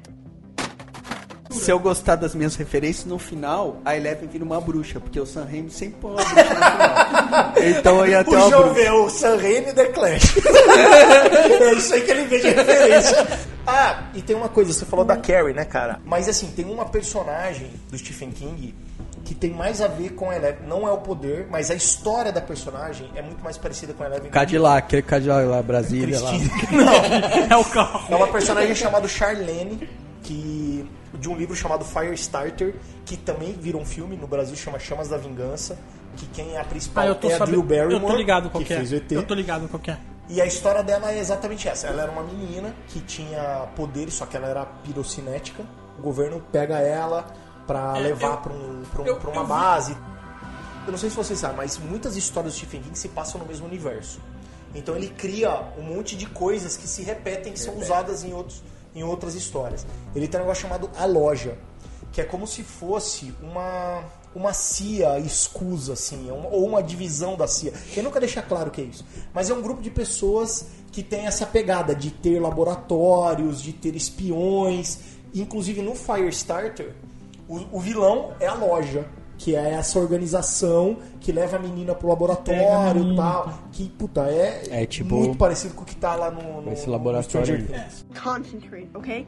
Se eu gostar das minhas referências, no final, a Eleven vira uma bruxa, porque o Sam Raimi sempre põe uma bruxa no final. Então eu ia ter O uma João bruxa. vê o Sam Raimi e The Clash. é isso aí que ele vê de referência. Ah, e tem uma coisa, você falou da Carrie, né, cara? Mas assim, tem uma personagem do Stephen King que tem mais a ver com a Eleven. Não é o poder, mas a história da personagem é muito mais parecida com a Eleven. Cadillac, aquele Cadillac lá, Brasília lá. Não, É o carro. é uma personagem chamada Charlene, que de um livro chamado Firestarter, que também virou um filme no Brasil, chama Chamas da Vingança, que quem é a principal Ah, eu tô é a Drew. Barrymore, Eu tô ligado qual que que é. fez o ET. Eu tô ligado qual que é. E a história dela é exatamente essa. Ela era uma menina que tinha poderes, só que ela era pirocinética. O governo pega ela pra É, levar pra, um, um- uma base. Eu não sei se vocês sabem, mas muitas histórias do Stephen King se passam no mesmo universo. Então ele cria um monte de coisas que se repetem, que são usadas em, outros, em outras histórias. Ele tem um negócio chamado A Loja, que é como se fosse uma, uma CIA escusa, assim, uma- ou uma divisão da CIA. Ele nunca deixa claro o que é isso. Mas é um grupo de pessoas que tem essa pegada de ter laboratórios, de ter espiões. Inclusive no Firestarter, o, o vilão é a loja. Que é essa organização que leva a menina pro a laboratório e tal. Que, puta, é, É, tipo, muito parecido com o que tá lá no, no esse no laboratório Stranger aí. Things. Concentrate, okay?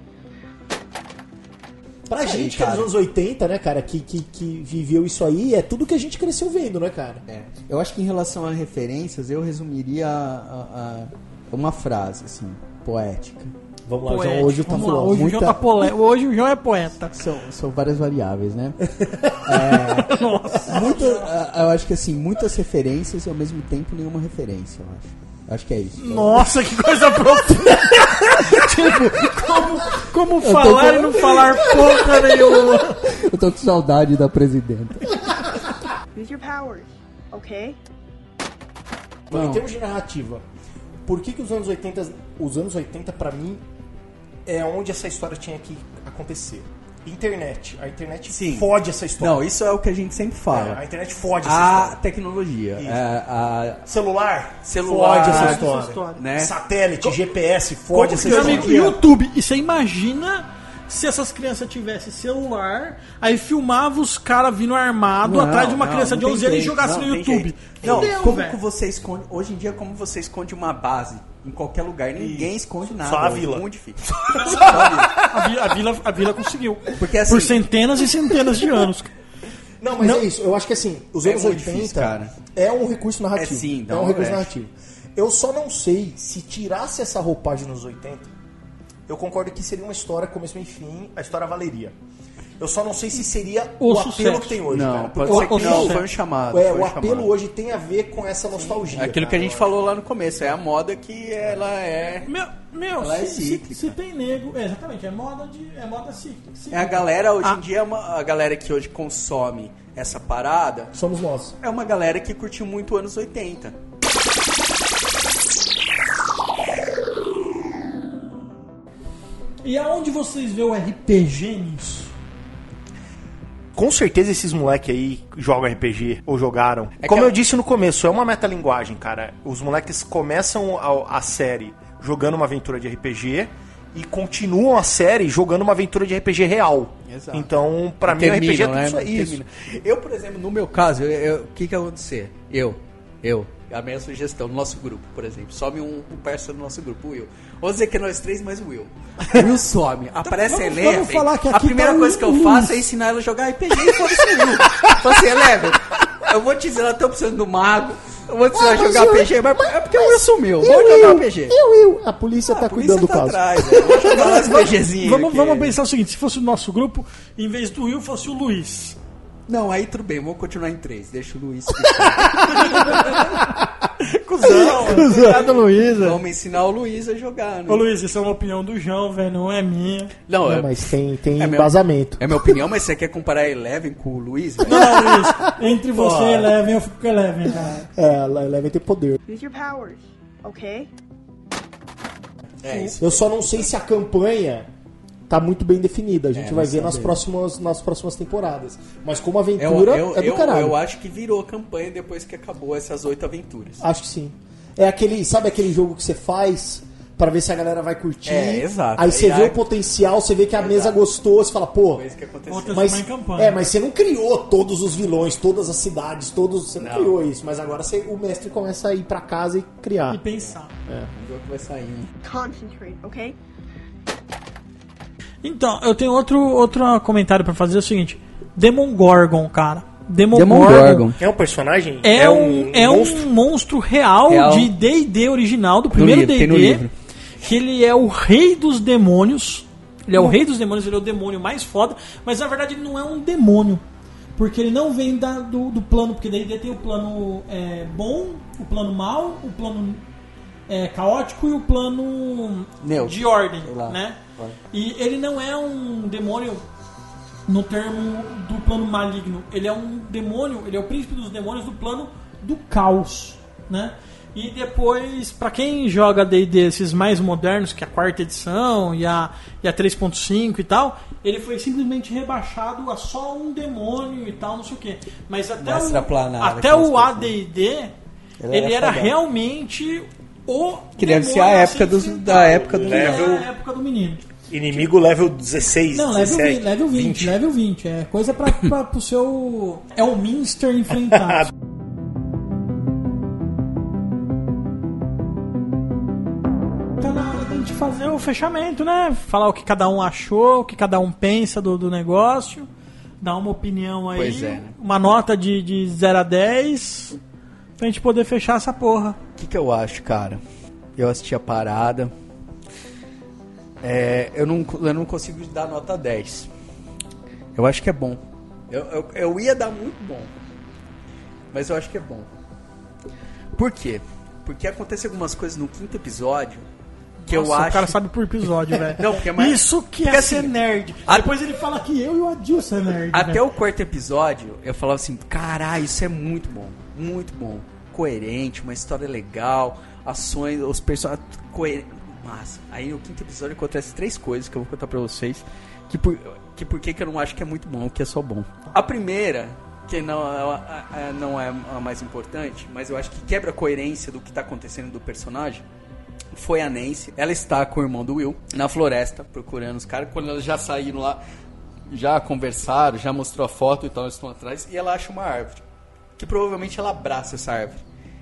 Pra Isso aí, gente que é dos anos 80, né, cara, que, que, que viveu isso aí, é tudo que a gente cresceu vendo, né, cara? É. Eu acho que em relação a referências, eu resumiria a, a- uma frase, assim, poética. Vamos lá, Poético. João, hoje tá lá, falando. hoje, o João muita- tá pole... hoje o João é poeta. São, são várias variáveis, né? É, muita, a- eu acho que assim, muitas referências e ao mesmo tempo nenhuma referência, eu acho. Acho que é isso. Nossa, que coisa profunda! tipo, como, como falar com- e não falar porra nenhuma? Eu tô com saudade da presidenta. Use your powers, okay? Bom, em termos de narrativa, por que, que os anos 80, os anos 80 pra mim é onde essa história tinha que acontecer? Internet. A internet Sim. fode essa história. Não, isso é o que a gente sempre É, fala. a internet fode essa A história. tecnologia, é, a, Celular, Celular, fode essa essa história. história. né? Satélite, GPS, fode como essa história. amigo, YouTube. E você imagina se essas crianças tivessem celular, aí filmava os caras vindo armado Não, atrás de uma não, criança não de tem 11 anos e jogasse não no YouTube. Não, Fudeu, como você esconde. Hoje em dia, como você esconde uma base em qualquer lugar? Ninguém esconde nada. Só a hoje, vila. Muito difícil. Só a vila. A vila, a vila, conseguiu. Porque assim. Por centenas e centenas de anos. Não, mas Não. é isso. Eu acho que assim, os É anos muito 80 difícil, cara. é um recurso narrativo. É sim, é não, um recurso é. narrativo. Eu só não sei se tirasse essa roupagem nos 80, eu concordo que seria uma história começo meio e fim, a história valeria. Eu só não sei se seria O o, apelo que tem hoje, Não, cara. ser que o não. apelo- Foi um chamado. É, foi o apelo chamado. hoje tem a ver com essa nostalgia. Aquilo que a cara, gente falou lá no começo, é a moda que ela é. Meu, meu Ela é se, se, cíclica. se tem nego. É, exatamente, é moda de. É moda cíclica. É a galera, hoje Ah. em dia, é uma- a galera que hoje consome essa parada. Somos nós. é uma galera que curtiu muito anos 80. E aonde vocês vê o RPG nisso? Com certeza esses moleque aí jogam RPG ou jogaram. É Como eu disse no começo, é uma metalinguagem, cara. Os moleques começam a, a série jogando uma aventura de RPG e continuam a série jogando uma aventura de RPG real. Exato. Então, pra E mim, o RPG é tudo né? isso aí. Termina. Eu, por exemplo, no meu caso, o que que ia acontecer? Eu, eu, a minha sugestão no nosso grupo, por exemplo, some um, um parceiro do nosso grupo, o Will. Vamos dizer que é nós três mais o Will. O Will some, aparece vamos- a Eleven. vamos falar que a primeira tá coisa que eu faço é ensinar ela a jogar RPG e foda-se o Will. Fala assim, Eleven, eu vou te dizer, ela tá precisando do mago, eu vou te ensinar a jogar RPG, mas é porque o Will sumiu, vamos jogar RPG. Eu, eu. A polícia Ah, tá a polícia cuidando do tá caso. atrás, né? Vamos Vamos, vamos pensar o seguinte: se fosse o nosso grupo, em vez do Will, fosse o Luiz. Não, aí tudo bem, vamos continuar em três. Deixa o Luiz. Cusão, Obrigado, Luiz. velho. vamos ensinar o Luiz a jogar, né? Ô Luiz, isso é uma opinião do João, velho, não é minha. Não, Não, é, mas tem, tem É meu- embasamento. é minha opinião, mas você quer comparar a Eleven com o Luiz? velho? Não, Luiz. Entre você e Eleven, eu fico com Eleven, cara. É, ela leva ter poder. Use your powers, okay? É isso. Eu só não sei se a campanha tá muito bem definida. A gente É, vai ver nas sabemos. próximas, nas próximas temporadas. Mas como Eu, aventura, eu, é do eu, caralho. eu acho que virou campanha depois que acabou essas oito aventuras. Acho que sim. É aquele, sabe aquele jogo que você faz pra ver se a galera vai curtir? É, exato. Aí você Aí vê a- o potencial, você vê que a Exato. mesa gostou, você fala, pô. Foi isso que aconteceu. Outra- Mas, transformar em campanha. é, mas você não criou todos os vilões, todas as cidades, todos. Você não, Não. criou isso. Mas agora você- o mestre começa a ir pra casa e criar. E pensar. Ver o que vai sair. Concentrate, okay? Então, eu tenho outro, outro comentário pra fazer: é o seguinte: Demon Gorgon, cara. Demon, Demon Gorgon. Gorgon. É um personagem? É, um, é um monstro real, Real. de D&D original, do primeiro D&D. Que ele é o rei dos demônios. Ele é o rei dos demônios, ele é o demônio mais foda. Mas na verdade ele não é um demônio. Porque ele não vem da- do, do plano. Porque D&D tem o plano é, bom, o plano mal, o plano é, caótico e o plano Neutro. de ordem, né? Vai. E ele não é um demônio no termo do plano maligno. Ele é um demônio, ele é o príncipe dos demônios do plano do caos, né? E depois, pra quem joga D&D esses mais modernos, que é a quarta edição e a, e a 3.5 e tal, ele foi simplesmente rebaixado a só um demônio e tal, não sei o quê. Mas até o, até o. AD&D, Ele ele era era realmente o Que deve ser a época dos- da época do que é level. a época do menino. Inimigo level 16, Não, level 17, 20, level 20, level 20. É coisa pra, pra, pro seu. É o Minster enfrentar. Tá na hora da gente fazer o fechamento, né? Falar o que cada um achou, o que cada um pensa do, do negócio. Dar uma opinião aí. Pois é, né? Uma nota de, de 0 a 10. Pra gente poder fechar essa porra. O que, que eu acho, cara? Eu assisti a parada. É, eu, não, eu não consigo dar nota 10. Eu acho que é bom. Eu, eu, eu ia dar muito bom. Mas eu acho que é bom. Por quê? Porque acontece algumas coisas no quinto episódio que eu Nossa, acho. O cara sabe por episódio, velho. Não, porque é mais- Isso que porque é assim, ser nerd. a- Depois ele fala que eu e o Adilson é nerd. Até velho. o quarto episódio, eu falava assim, caralho, isso é muito bom, muito bom. Coerente, uma história legal, ações, os personagens. Coerente. Massa. Aí no quinto episódio acontece três coisas que eu vou contar pra vocês. Que por que, por que que eu não acho que é muito bom, que é só bom. A primeira, que não, é- é- não é a mais importante, mas eu acho que quebra a coerência do que tá acontecendo do personagem foi a Nancy. Ela está com o irmão do Will na floresta procurando os caras. Quando elas já saíram lá, já conversaram, já mostrou a foto e tal, eles estão atrás. E ela acha uma árvore. Que provavelmente ela abraça essa árvore.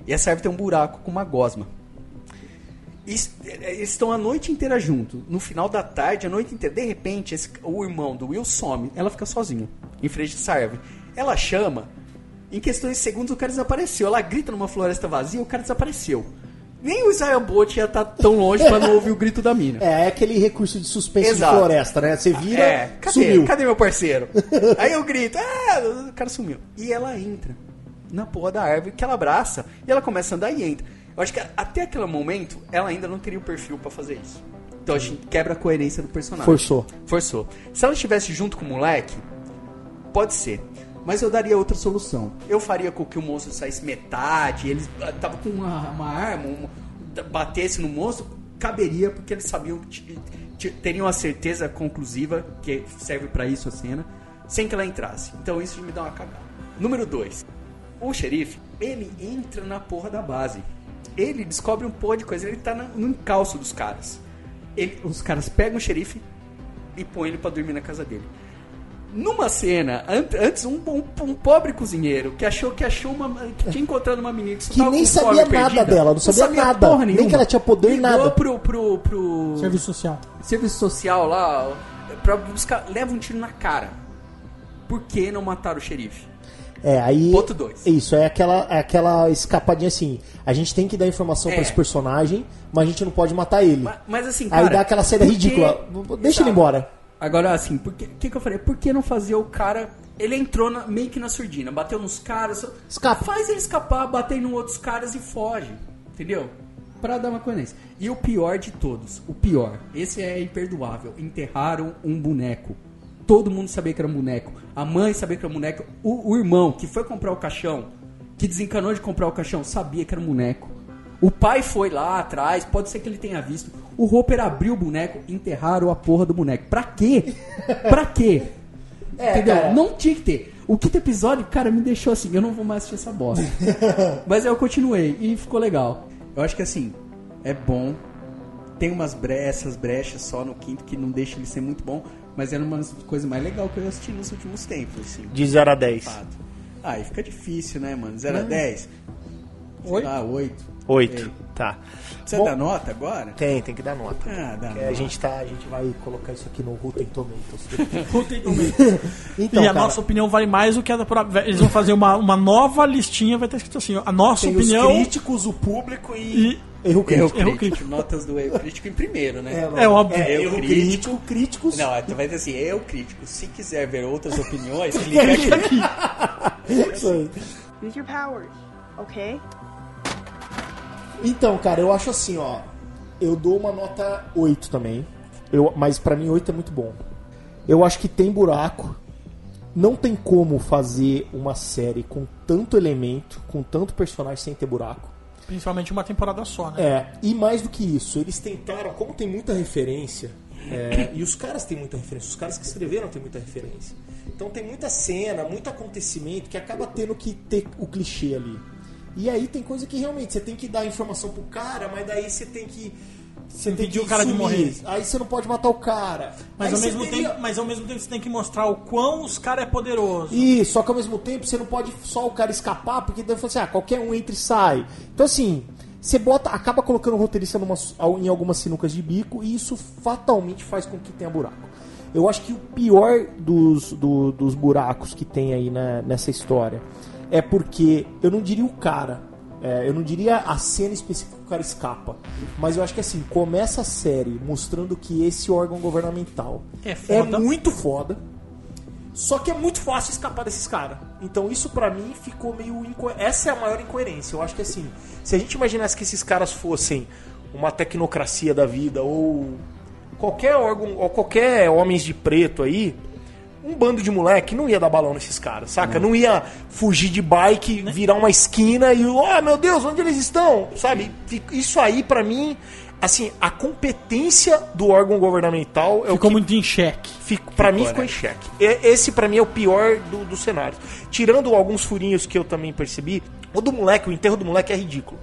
E essa árvore tem um buraco com uma gosma. Es- Eles estão a noite inteira juntos. No final da tarde, a noite inteira. De repente, esse- o irmão do Will some. Ela fica sozinha, em frente a essa árvore. Ela chama. Em questões de segundos, o cara desapareceu. Ela grita numa floresta vazia, o cara desapareceu. Nem o Isaiah Bolt ia estar tão longe pra não ouvir o grito da mina. É, é aquele recurso de suspense Exato. de floresta, né? Você vira, É, cadê? sumiu. Cadê meu parceiro? Aí eu grito, ah, o cara sumiu. E ela entra na porra da árvore que ela abraça e ela começa a andar e entra. Eu acho que até aquele momento ela ainda não teria o perfil pra fazer isso. Então a gente quebra a coerência do personagem. Forçou. Forçou. Se ela estivesse junto com o moleque, pode ser. Mas eu daria outra solução. Eu faria com que o monstro saísse metade, eles ah, tava com uma, uma arma, um- batesse no monstro, caberia porque eles sabiam teriam a certeza conclusiva que serve pra isso a cena, sem que ela entrasse. Então isso me dá uma cagada. Número 2. O xerife, ele entra na porra da base. Ele descobre um porra de coisa, ele tá na- no encalço dos caras. Ele- os caras pegam o xerife e põem ele pra dormir na casa dele. Numa cena, an- antes, um, um- um pobre cozinheiro que achou que achou uma. que tinha encontrado uma menina que, só Que tava nem com sabia nada perdida, dela, não sabia nada, porra nem que ela tinha poder, Ligou nada. Pro, pro, pro Serviço social. serviço social lá pra buscar. Leva um tiro na cara. Por que não mataram o xerife? É, aí. Ponto dois. Isso, é aquela, é aquela escapadinha assim. A gente tem que dar informação É. pra esse personagem, mas a gente não pode matar ele. Mas, mas assim, aí cara. dá aquela cena por que- ridícula. Deixa ele Exato. embora. Agora, assim, o que, que, que eu falei? Por que não fazer o cara. Ele entrou na- meio que na surdina, bateu nos caras. Escapa. Faz ele escapar, bater em outros caras e foge. Entendeu? Pra dar uma coerência. E o pior de todos, o pior, esse é imperdoável. Enterraram um boneco. Todo mundo sabia que era um boneco. A mãe sabia que era um boneco. O, o irmão que foi comprar o caixão, que desencanou de comprar o caixão, sabia que era um boneco. O pai foi lá atrás, pode ser que ele tenha visto. O Roper abriu o boneco, enterraram a porra do boneco. Pra quê? Pra quê? Entendeu? cara. Não tinha que ter. O quinto episódio, cara, me deixou assim, eu não vou mais assistir essa bosta. Mas aí eu continuei e ficou legal. Eu acho que assim, é bom. Tem umas brechas, brechas só no quinto que não deixa ele ser muito bom, mas era uma das coisas mais legais que eu assisti nos últimos tempos, assim. De 0 a 10. fato. Ah, aí fica difícil, né, mano? 0 a 10? Oito? Ah, 8. 8. Tá. Você Bom, dá nota agora? Tem, tem que dar nota. Ah, dá nota. a gente tá. A gente vai. Colocar isso aqui no Rotten Tomatoes. Puta, então, então, e a cara, nossa opinião vale mais do que a da. pro- Eles vão fazer uma, uma nova listinha, vai estar escrito assim: ó, a nossa Tem opinião. os críticos, o público e. E, erro Erro crítico. Erro crítico. Notas do erro crítico em primeiro, né? é óbvio. É, Erro erro crítico. crítico, críticos. Não, tu vai dizer assim, eu crítico. Se quiser ver outras opiniões, clica aqui. Isso aí. Use your powers, okay? Então, cara, eu acho assim, ó. Eu dou uma nota 8 também. Eu, mas pra mim 8 é muito bom. Eu acho que tem buraco. Não tem como fazer uma série com tanto elemento, com tanto personagem sem ter buraco. Principalmente uma temporada só, né? É, e mais do que isso, eles tentaram, como tem muita referência, é, e os caras têm muita referência, os caras que escreveram têm muita referência. Então tem muita cena, muito acontecimento que acaba tendo que ter o clichê ali. E aí tem coisa que realmente você tem que dar informação pro cara, mas daí você tem que Você tem que o cara de sumir. morrer. Aí você não pode matar o cara. Mas Aí ao, mesmo teria- tempo, mas ao mesmo tempo você tem que mostrar o quão os caras é poderoso. Isso, só que ao mesmo tempo você não pode só o cara escapar, porque daí você assim, ah, qualquer um entra e sai. Então assim, você bota, acaba colocando o roteirista numa, em algumas sinucas de bico e isso fatalmente faz com que tenha buraco. Eu acho que o pior dos, do- dos buracos que tem aí na- nessa história é porque eu não diria o cara, é, eu não diria a cena específica que o cara escapa, mas eu acho que assim, começa a série mostrando que esse órgão governamental É foda. muito foda. Só que é muito fácil escapar desses caras. Então isso pra mim ficou meio inco... essa é a maior incoerência. Eu acho que assim, se a gente imaginasse que esses caras fossem uma tecnocracia da vida ou qualquer órgão ou qualquer homens de preto aí, um bando de moleque não ia dar balão nesses caras, saca? Não ia fugir de bike, virar uma esquina e, oh meu Deus, onde eles estão? Sabe? Isso aí pra mim, assim, a competência do órgão governamental é o Ficou que muito em xeque. Fico, pra mim ficou em xeque. Esse pra mim é o pior do, do cenário. Tirando alguns furinhos que eu também percebi, o do moleque, o enterro do moleque é ridículo.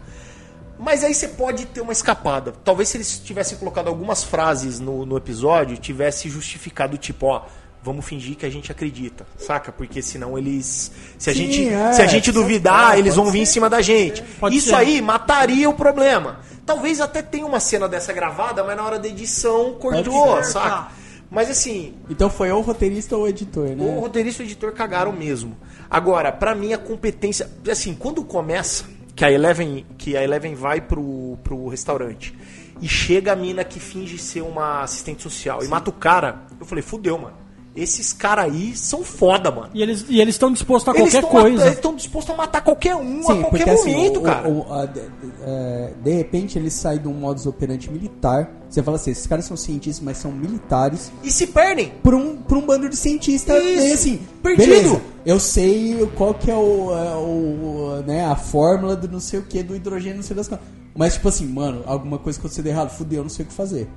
Mas aí você pode ter uma escapada. Talvez se eles tivessem colocado algumas frases no, no episódio, tivesse justificado tipo, ó, vamos fingir que a gente acredita, saca? Porque senão eles. Se a Sim, gente, é, se a gente duvidar, ser, eles vão vir em cima da gente. Isso ser. aí mataria o problema. Talvez até tenha uma cena dessa gravada, mas na hora da edição cortou, saca? tá. Mas assim, Então foi ou o roteirista ou o editor, né? o roteirista e o editor cagaram mesmo. Agora, pra mim a competência, assim, quando começa que a Eleven, que a Eleven vai pro, pro restaurante e chega a mina que finge ser uma assistente social e mata o cara, eu falei, fudeu, mano. Esses caras aí são foda, mano. E eles e eles estão dispostos a Eles qualquer coisa. eles estão dispostos a matar qualquer um a Sim, qualquer porque assim, momento, o- cara. o- a- de, é, de repente ele sai de um modus operandi militar. Você fala assim, esses caras são cientistas, mas são militares. E se perdem. Por um, por um bando de cientistas Isso, meio assim, perdido. beleza, eu sei qual que é o, é, o, né, a fórmula do não sei o que, do hidrogênio, não sei das coisas. Mas tipo assim, mano, alguma coisa que você der errado, fudeu, eu não sei o que fazer.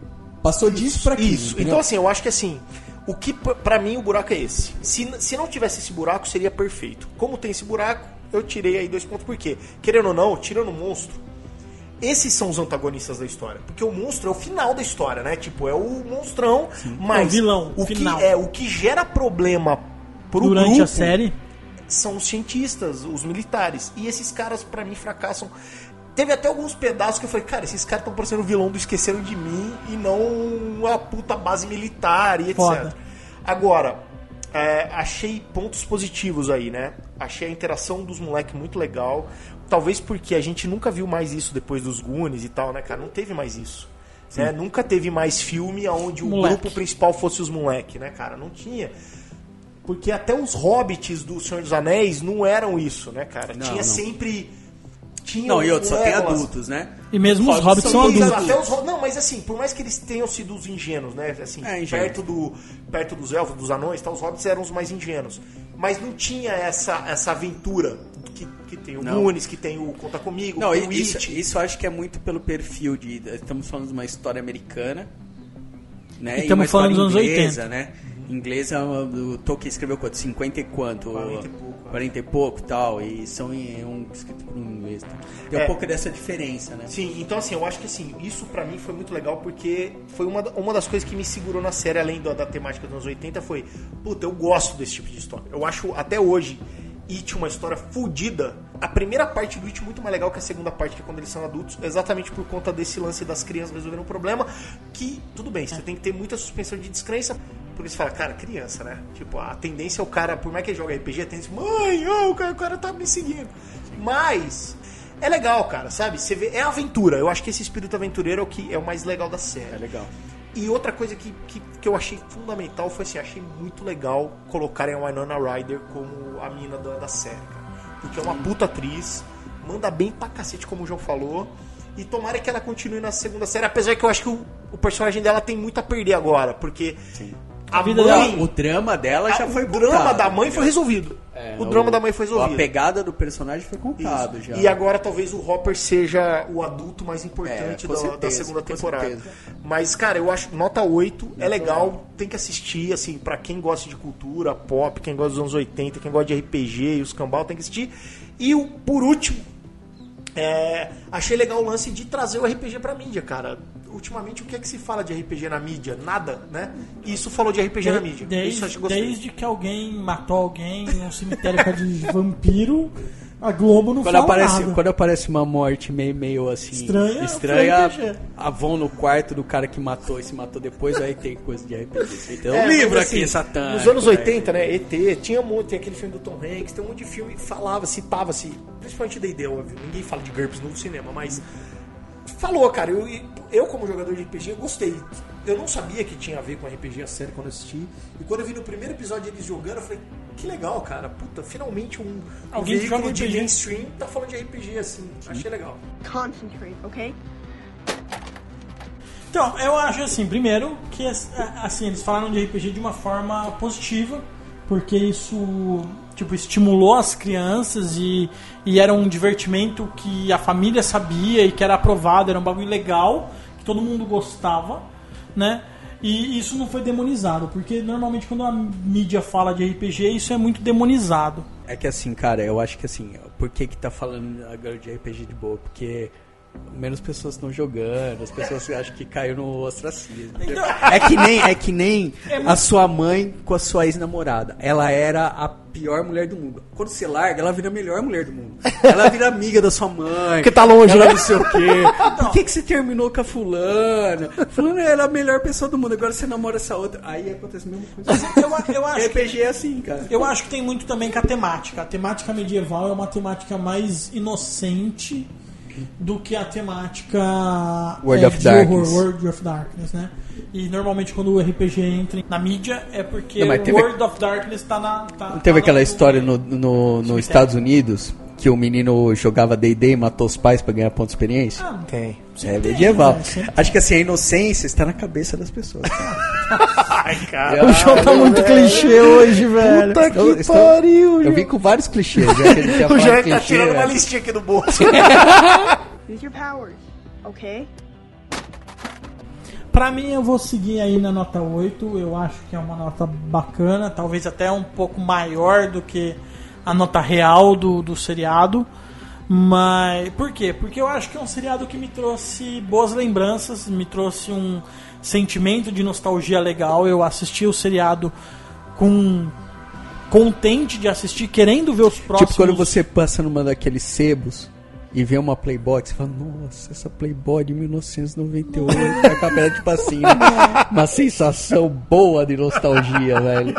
Passou disso pra aqui. Isso. Então, assim, eu acho que assim, o que p- pra mim o buraco é esse. Se, se não tivesse esse buraco, seria perfeito. Como tem esse buraco, eu tirei aí dois pontos. Por quê? Querendo ou não, tirando o monstro, esses são os antagonistas da história. Porque o monstro é o final da história, né? Tipo, é o monstrão, mas É o vilão, o final. que é o que gera problema pro Durante grupo a série. são os cientistas, os militares. E esses caras, pra mim, fracassam. Teve até alguns pedaços que eu falei, cara, esses caras estão parecendo o vilão do Esqueceram de Mim e não a puta base militar e etc. Foda. Agora, é, achei pontos positivos aí, né? Achei a interação dos moleques muito legal. Talvez porque a gente nunca viu mais isso depois dos Goonies e tal, né, cara? Não teve mais isso. Né? Nunca teve mais filme onde o Moleque. grupo principal fosse os moleques, né, cara? Não tinha. Porque até os hobbits do Senhor dos Anéis não eram isso, né, cara? Não, tinha não. sempre. Tinha Não, e outros, só tem adultos, né? E mesmo os hobbits são adultos. até os não, mas assim, por mais que eles tenham sido os ingênuos, né? Assim, É, perto, do, perto dos elfos, dos anões, tá, os hobbits eram os mais ingênuos. Mas não tinha essa, essa aventura que, que tem o. Goonies, que tem o Conta Comigo, Não, que tem o isso, It. isso eu acho que é muito pelo perfil de. Estamos falando de uma história americana. Né? E estamos falando dos anos inglesa, 80. né? Inglesa, o Tolkien escreveu quanto? 50 e quanto? 40 e pouco, 40 e pouco tal. E são em, um escrito por um inglês. Tá? Tem É. um pouco dessa diferença, né? Sim, então assim, eu acho que assim, isso pra mim foi muito legal porque foi uma, uma das coisas que me segurou na série, além da, da temática dos anos 80, foi, puta, eu gosto desse tipo de história. Eu acho até hoje It uma história fodida. A primeira parte do It é muito mais legal que a segunda parte, que é quando eles são adultos, exatamente por conta desse lance das crianças resolverem um problema, que, tudo bem, você tem que ter muita suspensão de descrença, porque você fala, cara, criança, né? Tipo, a tendência é o cara, por mais que ele joga RPG, a tendência, mãe, oh, o, cara, o cara tá me seguindo. Mas é legal, cara, sabe? Você vê, é aventura. Eu acho que esse espírito aventureiro é o que é o mais legal da série. É legal. E outra coisa que, que, que eu achei fundamental foi assim, achei muito legal colocarem a Winona Ryder como a mina da, da série, cara. Porque é uma puta atriz, manda bem pra cacete, como o João falou. E tomara que ela continue na segunda série, apesar que eu acho que o, o personagem dela tem muito a perder agora, porque a, vida mãe, dela- O drama dela já a- foi o drama contado. da mãe foi resolvido. É, o drama da mãe foi A resolvido. pegada do personagem foi contado Isso. já. E agora talvez o Hopper seja o adulto mais importante É, da, da certeza, segunda com temporada. certeza. Mas, cara, eu acho nota 8 é legal, tem que assistir, assim, pra quem gosta de cultura, pop, quem gosta dos anos 80, quem gosta de RPG e os cambal, tem que assistir. E o, por último, é, achei legal o lance de trazer o RPG pra mídia, cara. ultimamente o que é que se fala de RPG na mídia? Nada, né? Isso falou de RPG na mídia. Desde, desde que alguém matou alguém num cemitério de vampiro, a Globo não Quando fala aparece, nada. quando aparece uma morte meio, meio assim Estranha, estranha a vão no quarto do cara que matou e se matou depois, aí tem coisa de RPG. Então, É, um livro mas, aqui, assim, Satã. Nos anos 80, né? ET, tinha muito, tem aquele filme do Tom Hanks, tem um monte de filme que falava, citava-se, principalmente D&D, óbvio. Ninguém fala de GURPS no cinema, mas falou, cara. Eu, eu como jogador de RPG, eu gostei. Eu não sabia que tinha a ver com RPG a série quando eu assisti. E quando eu vi no primeiro episódio eles jogando, eu falei, que legal, cara. Puta, finalmente um, um Alguém que veículo joga de RPG. mainstream tá falando de RPG, assim. Achei legal. Concentrate, okay? Então, eu acho assim, primeiro, que assim, eles falaram de RPG de uma forma positiva, porque isso tipo, estimulou as crianças e, e era um divertimento que a família sabia e que era aprovado, era um bagulho legal, que todo mundo gostava, né? E isso não foi demonizado, porque normalmente quando a mídia fala de RPG, isso é muito demonizado. É que assim, cara, eu acho que assim, por que que tá falando agora de RPG de boa? Porque menos pessoas estão jogando, as pessoas acham que caiu no ostracismo. É que nem, é que nem a sua mãe com a sua ex-namorada. Ela era a pior mulher do mundo. Quando você larga, ela vira a melhor mulher do mundo. Ela vira amiga da sua mãe. Porque tá longe, ela né? não sei o quê. Por que, que você terminou com a fulana? Fulana era a melhor pessoa do mundo, agora você namora essa outra. Aí acontece a mesma coisa. Eu, eu acho que RPG é assim, cara. Eu acho que tem muito também com a temática. A temática medieval é uma temática mais inocente do que a temática World é, of de Darkness. horror, World of Darkness, né? E normalmente quando o RPG entra na mídia é porque Não, o teve- World of Darkness tá na. Tá, teve tá aquela na- história no, no, nos Estados Unidos que o menino jogava D&D e matou os pais pra ganhar ponto de experiência? Ah, Tem. é tem, medieval. né? Sempre Acho que assim, a inocência está na cabeça das pessoas. Ai, cara. O show tá muito clichê hoje, velho. Puta que estou- pariu, Eu vim com vários clichês. Já O Jair tá clichê, tirando uma né? listinha aqui do bolso. Use your powers, okay? Pra mim, eu vou seguir aí na nota 8. Eu acho que é uma nota bacana, talvez até um pouco maior do que a nota real do, do seriado. Mas por quê? Porque eu acho que é um seriado que me trouxe boas lembranças, me trouxe um sentimento de nostalgia legal. Eu assisti o seriado com contente de assistir, querendo ver os próximos. Tipo quando você passa numa daqueles sebos e vê uma Playboy, você fala, nossa, essa Playboy de 1998, vai com a tipo assim, né? uma sensação boa de nostalgia, velho.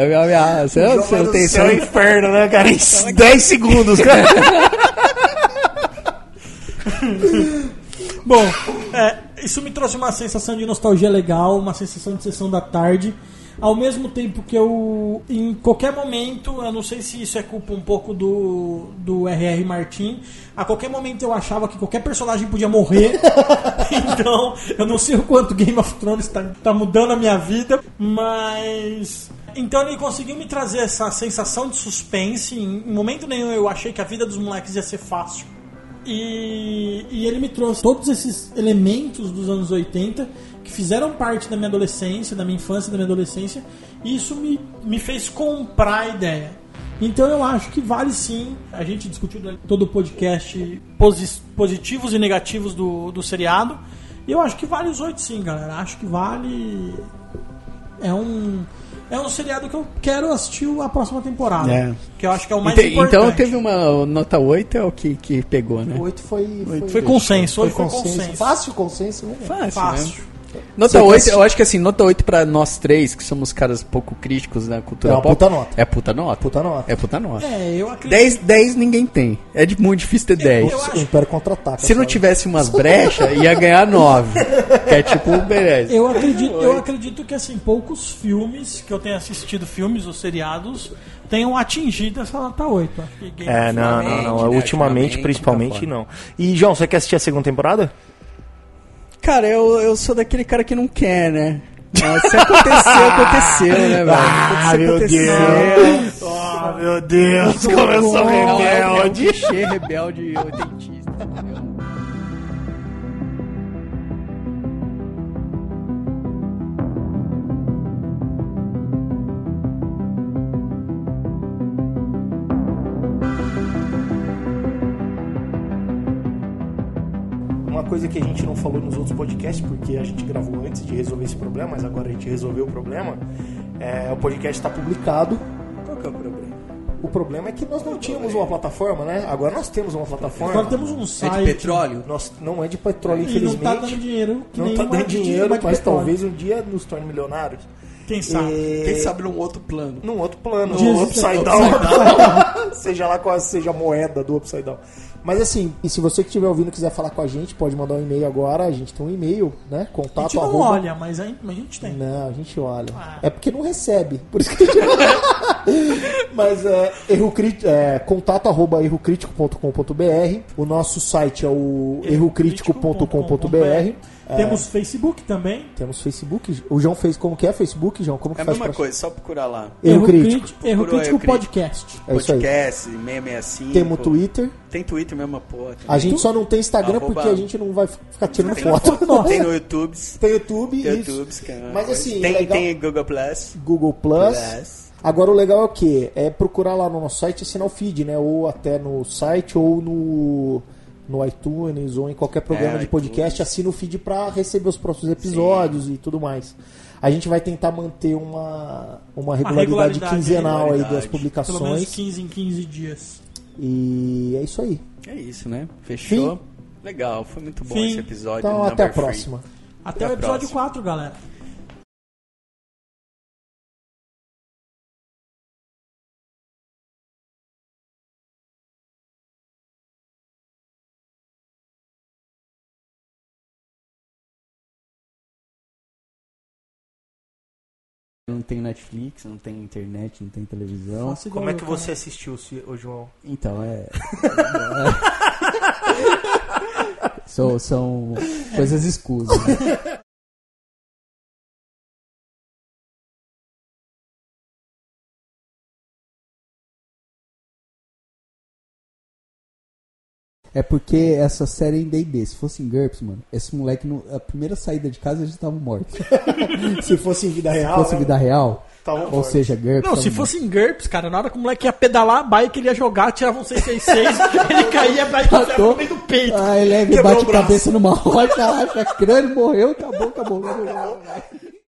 Eu, eu, eu, você, tem céu inferno, né, cara? Em 10 segundos, cara. Bom, é, isso me trouxe uma sensação de nostalgia legal, uma sensação de sessão da tarde. Ao mesmo tempo que eu, em qualquer momento, eu não sei se isso é culpa um pouco do, do R.R. Martin, a qualquer momento eu achava que qualquer personagem podia morrer. então, eu não sei o quanto Game of Thrones está tá mudando a minha vida, mas. Então ele conseguiu me trazer essa sensação de suspense. Em momento nenhum eu achei que a vida dos moleques ia ser fácil. E, e ele me trouxe todos esses elementos dos anos 80 que fizeram parte da minha adolescência, da minha infância, da minha adolescência, e isso me, me fez comprar a ideia. Então eu acho que vale sim. A gente discutiu todo o podcast posi- positivos e negativos do, do seriado. E eu acho que vale os oito sim, galera. Acho que vale. É um. É um seriado que eu quero assistir a próxima temporada. É. Que eu acho que é o mais Então, importante. então teve uma nota 8 é o que, que pegou, né? Oito foi, foi, Foi consenso, hoje foi consenso. Fácil consenso, né? Fácil, Fácil. né? Nota 8, eu acho que assim, nota 8 pra nós três, que somos caras pouco críticos na cultura É uma pop. puta nota. É puta nota. Puta nota. É puta nota. É, eu acredito. 10, 10 ninguém tem. É de- muito difícil ter 10. eu acho- O Império contra-ataca. Se não sabe? tivesse umas brechas, ia ganhar 9. Que é tipo, beleza. Eu acredito, eu acredito que assim, poucos filmes que eu tenha assistido, filmes ou seriados, tenham atingido essa nota 8. Acho que É, não, não, Ultimamente, não. né? Ultimamente, Ultimamente, principalmente, tá não. E, João, você quer assistir a segunda temporada? Cara, eu, eu sou daquele cara que não quer, né? Mas se aconteceu, aconteceu, né, velho? Ah, Se meu aconteceu, Deus! Oh, meu Deus! Como eu sou um rebelde! clichê rebelde oitentista. entendeu? Coisa que a gente não falou nos outros podcasts, porque a gente gravou antes de resolver esse problema, mas agora a gente resolveu o problema. É, o podcast está publicado. Qual que é o problema? O problema é que nós não tínhamos uma plataforma, né? Agora nós temos uma plataforma. Agora temos um É site. de petróleo? Nós, não é de petróleo, E não infelizmente. tá dando dinheiro. Que não nem tá uma dando dinheiro, mas petróleo. talvez um dia nos torne milionários. Quem sabe? E- Quem sabe num outro plano. Num outro plano, Diz- no Upside Upside Down. seja lá qual seja a moeda do Upside Down. Mas assim, e se você que estiver ouvindo quiser falar com a gente, pode mandar um e-mail agora. A gente tem um e-mail, né? A Contato gente não arroba- olha, mas a gente, a tem. Não, a gente olha. Ah. É porque não recebe. Por isso que a gente... Mas é, erro crit... é contato arroba errocrítico.com.br. O nosso site é o errocrítico.com.br. É, Temos Facebook também. temos Facebook. O João fez como que é Facebook, João? Como que É a faz mesma pra- coisa, só procurar lá. Erro Crítico. Crítico, Erro Procurou Crítico Erro Crítico. Podcast. É isso aí. Podcast, 665. Temos Twitter. Tem Twitter mesmo, a porra. A gente só não tem Instagram Arroba- porque a gente não vai ficar tirando tem, foto. no, tem no YouTube. Tem YouTube, Tem isso. YouTube, é Mas assim, tem, legal- tem Google Plus. Google Plus. Plus. Agora o legal é o que? É procurar lá no nosso site e assinar o feed, né? Ou até no site ou no, no iTunes ou em qualquer programa É, de podcast, iTunes. assina o feed para receber os próximos episódios e tudo mais. A gente vai tentar manter uma, uma regularidade, regularidade, quinzenal aí regularidade. das Pelo menos publicações. 15 em 15 dias. E é isso aí. É isso, né? Fechou. Fim. Legal, foi muito bom Fim. esse episódio. Então até a próxima. Até, Até o episódio próxima. 4, galera. Não tem Netflix, não tem internet, não tem televisão. Igual Como é que cara. você assistiu, ô João? Então, é. são, são coisas escusas. né? É porque essa série é em D&D. Se fosse em GURPS, mano, esse moleque, no, a primeira saída de casa, já estava morto. Se Se fosse em vida real, fosse né? vida real, Tava ou morto. seja, GURPS... Não, se morto. fosse em GURPS, cara, na hora que o moleque ia pedalar a bike, ele ia jogar, tirava um 666, ele caía, a bike no meio do peito. Ah, ele Quebrou bate braço. cabeça numa rocha, acha crânio, morreu, acabou, acabou. acabou, acabou.